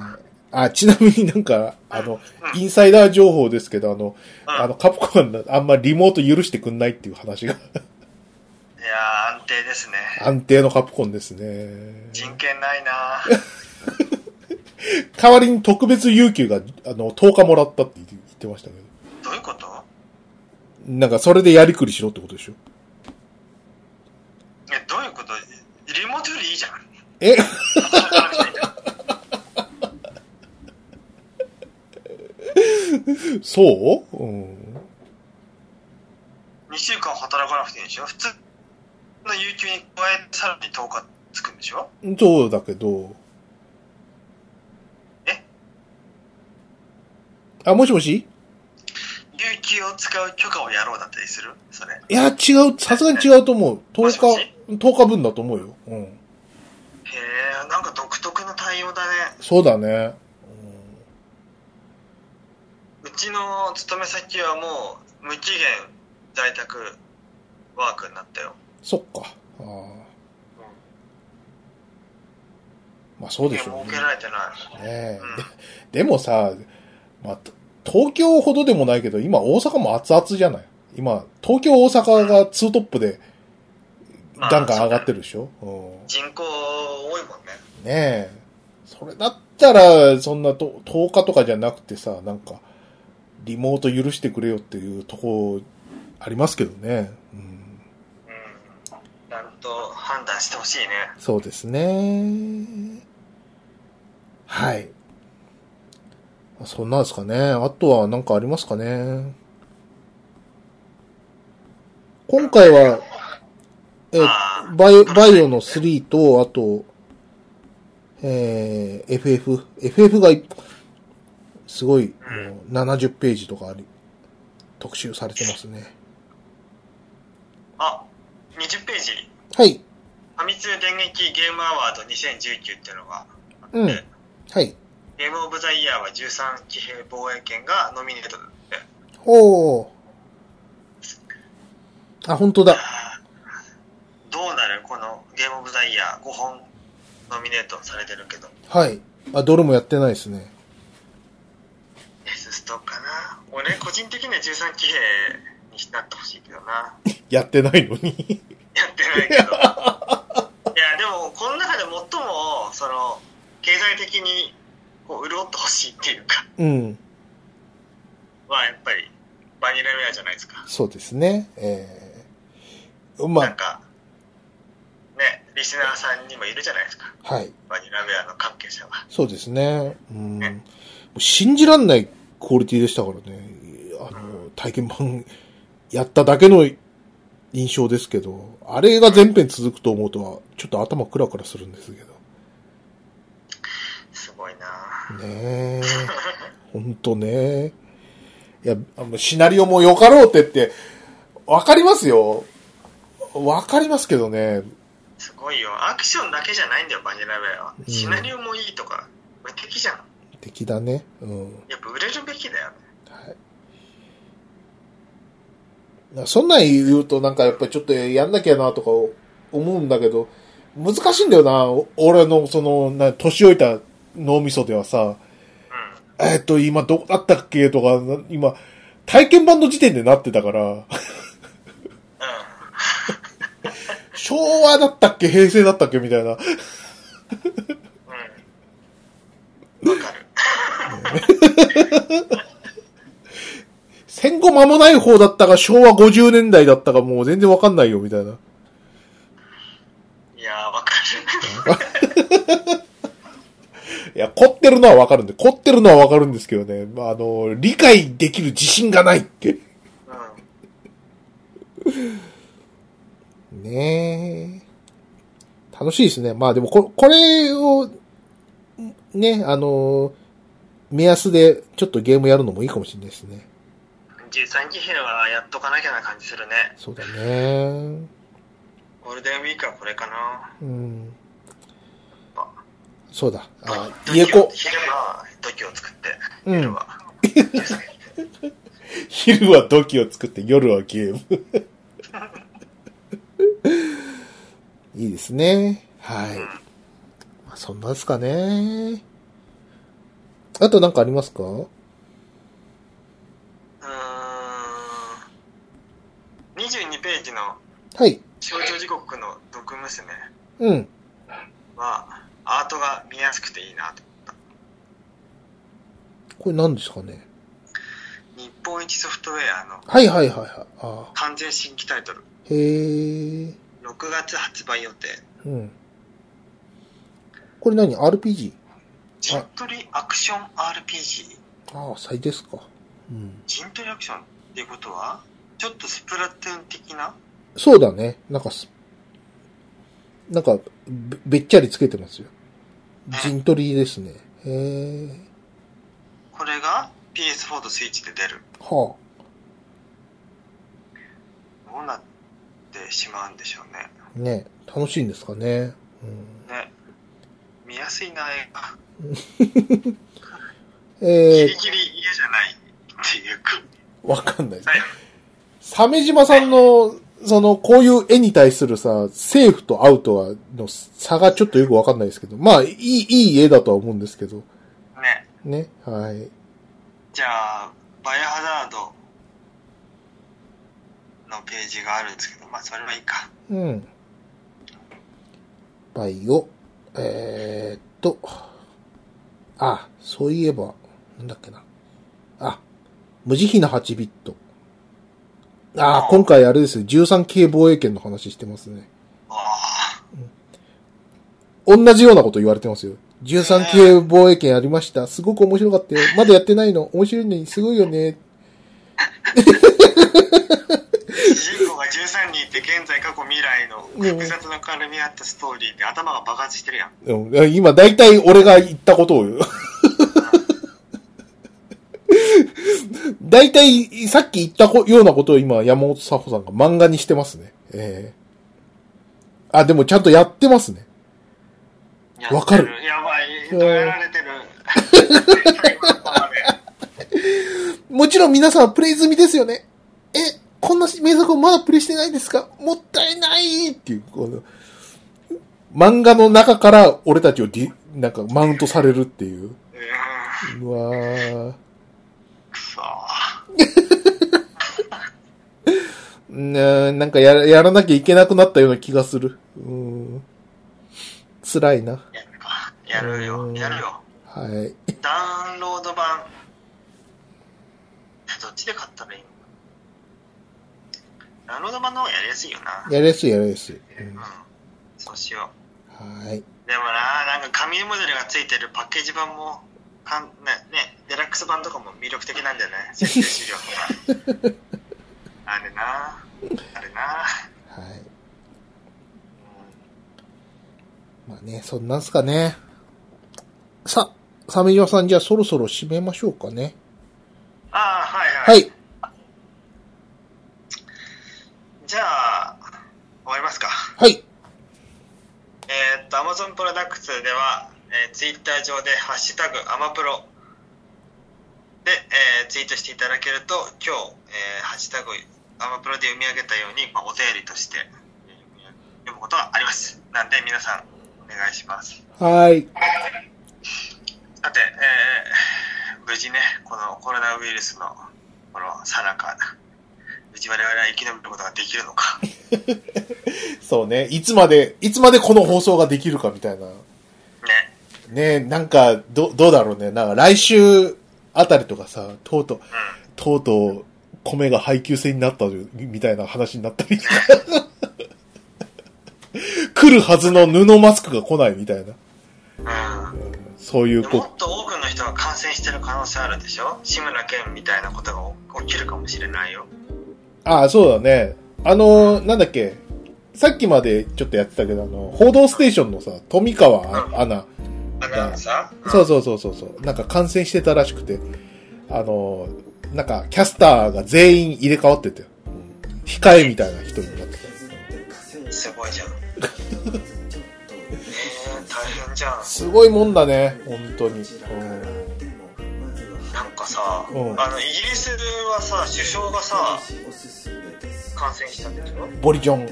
あ、ちなみになんか、あの、インサイダー情報ですけど、あの、
うん
あの、カプコンあんまリモート許してくんないっていう話が、
いやー安定ですね
安定のカプコンですね。
人権ないな [laughs] [laughs]
代わりに特別有給が、あの、10日もらったって言ってましたけど。
どういうこと？
なんか、それでやりくりしろってことでしょ？
えどういうこと？リモートよりいいじゃん
え？[laughs] そう？うん。
2週間働かなくていいでしょ？普通の有給に加えてさらに10日つくんでしょ？
そうだけど。
え
あ、もしもし？
有給を使う許可をやろうだったりする？それ
いや、違う、さすがに違うと思う。10
もしもし？
日、10日分だと思うよ。うん。
へえなんか独特の対応だね
そうだね。
うちの勤め先はもう無期限在宅ワークになったよ
そっか。ああ。まあそうでしょうね
設。けられてない
ねえ
うん
ででもさ、まあ、東京ほどでもないけど、今大阪も熱々じゃない？今、東京大阪がツートップで、
まあ
ガンガン上がってるでしょ、うん
人口多いもんね
ねえ。それだったら、そんなと10日とかじゃなくてさ、なんか、リモート許してくれよっていうとこ、ありますけどね。うん、
うんちゃんと判断してほしいね
そうですね。はい。そんなんですかね。あとは何かありますかね。今回は、えバイオ、バイオの3と、あと、えー、FF。FF がい、すごい、もう70ページとかあり、特集されてますね。
あ20ページ
はい。
ファミ通電撃ゲームアワード2019っていうのがあって、
うん。はい。
ゲームオブザイヤーは13騎兵防衛権がノミネートだって
おー。あ、本当だ。
どうなる？このゲームオブザイヤー5本ノミネートされてるけど
はい。あ、どれもやってないですね。
S ストかな？俺個人的には13騎兵になってほしいけどな [laughs]
やってないのに。
やってないけどその、経済的に、こう、潤ってほしいっていうか、
うん。
は、やっぱり、バニラウェアじゃないですか。
そうですね。えー、ま
なんか、ね、リスナーさんにもいるじゃないですか。
あ、はい。
バニラウェアの関係者は。
そうですね。うん
ね。
信じらんないクオリティでしたからね。あの、体験版やっただけの印象ですけど、あれが全編続くと思うと、ちょっと頭クラクラするんですけど。
すごいな
ねえ。ほんとね。いや、シナリオもよかろうってって、わかりますよ。わかりますけどね。
すごいよ。アクションだけじゃないんだよ、バニラウェアは。
うん
シナリオもいいとか、無敵じゃん。
敵だね。うん。
やっぱ売れるべきだよね。
はい。そんなん言うとなんかやっぱりちょっとやんなきゃなとか思うんだけど、難しいんだよな。お俺のその、な、年老いた脳みそではさ、
うん。
えっと、今どこだったっけ？とか、な今、体験版の時点でなってたから、
う
昭和だったっけ？平成だったっけ？みたいな。
ん。うん。わかる。
戦後間もない方だったか、昭和50年代だったか、もう全然わかんないよ、みたいな。
いやー、わかる。[laughs]
いや、凝ってるのはわかるんで、凝ってるのはわかるんですけどね、まあ、あの、理解できる自信がないって。
うん。
ねえ。楽しいですね。まあでもこ、これを、ね、あの、目安でちょっとゲームやるのもいいかもしれないですね。
13期兵はやっとかなきゃな感じするね。
そうだね。
ゴールデンウィークはこれかな。
うん。
あ
そうだ。あ、
土
家子。
昼は土器を作って、
うん
夜は。[laughs]
昼は土器を作って夜はゲーム。[laughs] いいですね。はい。まあ、そんなですかね。あとなんかありますか？
うーん。22ページの
はい。
少女時刻の毒娘
うん。
は、アートが見やすくていいなと。
これ何ですかね？
日本一ソフトウェアの
はいはいはいはい。あ
完全新規タイトル。
ーへえ。
6月発売予定。
うん。これ何 ?RPG?
陣取りアクション RPG?
ああ、最ですか。うん。
陣取りアクションっていうことは、ちょっとスプラトゥーン的な？
そうだね。なんかす、なんか、べべっちゃりつけてますよ。陣取りですね。へえ。
これが PS4 とスイッチで出る。
は
どうなってしまうんでしょうね。
あ。ね楽しいんですかね。うん。
ね。見やすいな、映画。[laughs]
え
ギリギリ嫌じゃないっていうか。
ー、わかんないです。
はい。
鮫島さんの、その、こういう絵に対するさ、セーフとアウトは、の差がちょっとよくわかんないですけど、まあ、いい、いい絵だとは思うんですけど、
ね。
ね。はい。
じゃあ、バイオハザードのページがあるんですけど、まあ、それはいいか。
うん。バイオ、えー、っと、あ、そういえば、なんだっけな。あ、無慈悲な8ビット。あ
あー
今回あれですよ、13系防衛権の話してますね。
ああ。
同じようなこと言われてますよ。13系防衛権ありました。すごく面白かったよ。まだやってないの。面白いのにすごいよね。
主人公が13人いて、現在、過去、未来の複雑な絡み合ったストーリーで頭が爆発してるやん。
うん今、だいたい俺が言ったことを言う。だいたい、さっき言ったこようなことを今、山本佐穂さんが漫画にしてますね。ええあ、でもちゃんとやってますね。わかる
やばい。どうやられてる。
もちろん皆さんはプレイ済みですよね。え、こんな名作をまだプレイしてないですか？もったいないっていう、この、漫画の中から俺たちをディなんかマウントされるっていう。
う
わー。
くそ
ななんかやらやらなきゃいけなくなったような気がする。うん。辛いな。
やるか。やるよ。やるよ。
はい。
ダウンロード版。えどっちで買ったらいいのダウンロード版の方がやりやすいよな。
やりやすい、やりやすい。うん
うん。そうしよ
はい。
う。でもな、なんか紙モデルがついてるパッケージ版も、かんね、ね、デラックス版とかも魅力的なんだよね。[laughs] 設定資料とか。あれな。あれな。
はい。まあね、そんなんすかね。さ、鮫島さんじゃあそろそろ締めましょうかね。
ああ、はいは。
はいい。
じゃあ、終わりますか。
はい。
えーっと、Amazon プロダクツでは、えー、ツイッター上で、ハッシュタグ、アマプロで、えーツイートしていただけると、今日、えーハッシュタグ、アマプロで読み上げたように、まあ、お便りとしてえー読むことがあります。なんで、皆さん、お願いします。
はい。
さて、えー無事ね、このコロナウイルスの、このさなか、無事我々は生き延びることができるのか。[laughs]
そうね。いつまで、いつまでこの放送ができるかみたいな。
ね。
ねなんか、ど、どうだろうね。なんか来週あたりとかさ、とうとう、
う
とうとう、米が配給制になったみたいな話になったり。[laughs] 来るはずの布マスクが来ないみたいな。
ん。うん。
そういうこ
もっと多くの人が感染してる可能性あるでしょ？志村けんみたいなことが起きるかもしれないよ。
ああ、そうだね。あの、なんだっけ？さっきまでちょっとやってたけど、あの、報道ステーションのさ、富川アナ。
アナウンサー？
そうそうそうそうそう。なんか感染してたらしくて、あの、なんかキャスターが全員入れ替わってて、うん控えみたいな人になってた。
すごいじゃん。[laughs] えー、大変じゃん。
すごいもんだね、本当に。うん
なんかさ、
うん
あの、イギリスはさ、首相がさ、感染したんでしょ？
ボリジョン、うん。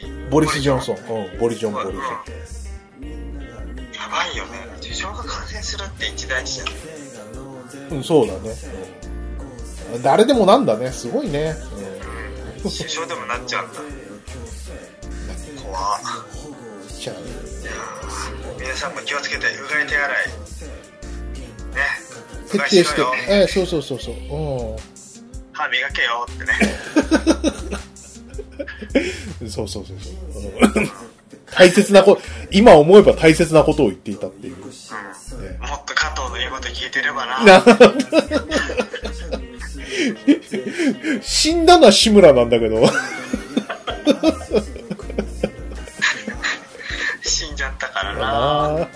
何？
ボリス・ジョンソン。うん、ボリジョン、ボリジョン。
やばいよね。首相が感染するって一大事じゃん。
うん、そうだね。うん誰でもなんだね、すごいね。
首相でもなっちゃうんだ。怖っいやー皆さんも気をつけて、うがい手洗い。ね。う
徹底して。ええそうそうそうそう。うん。
歯磨けよってね。[laughs]
そうそうそうそう。うん [laughs] 大切なこと、今思えば大切なことを言っていたっていう。ね
うん。もっと加藤の言うこと聞いてればな。
な死んだのは志村なんだけど。
死んじゃったからな。
あ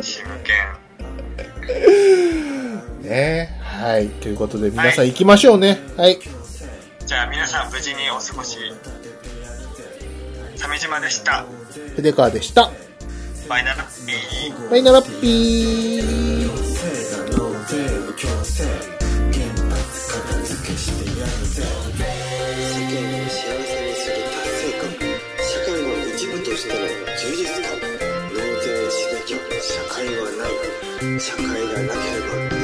シムケ
ーねはい。ということで皆さん行きましょうね。はい。
ン。じゃあ皆さん無事にお過ごし。鮫島でした。
筆川でした。
バイナラッピー。
バイナラッピー。
世間を幸せにする達成感。社会の一部としての充実感。納税しなきゃ。社会はない。社会がなければ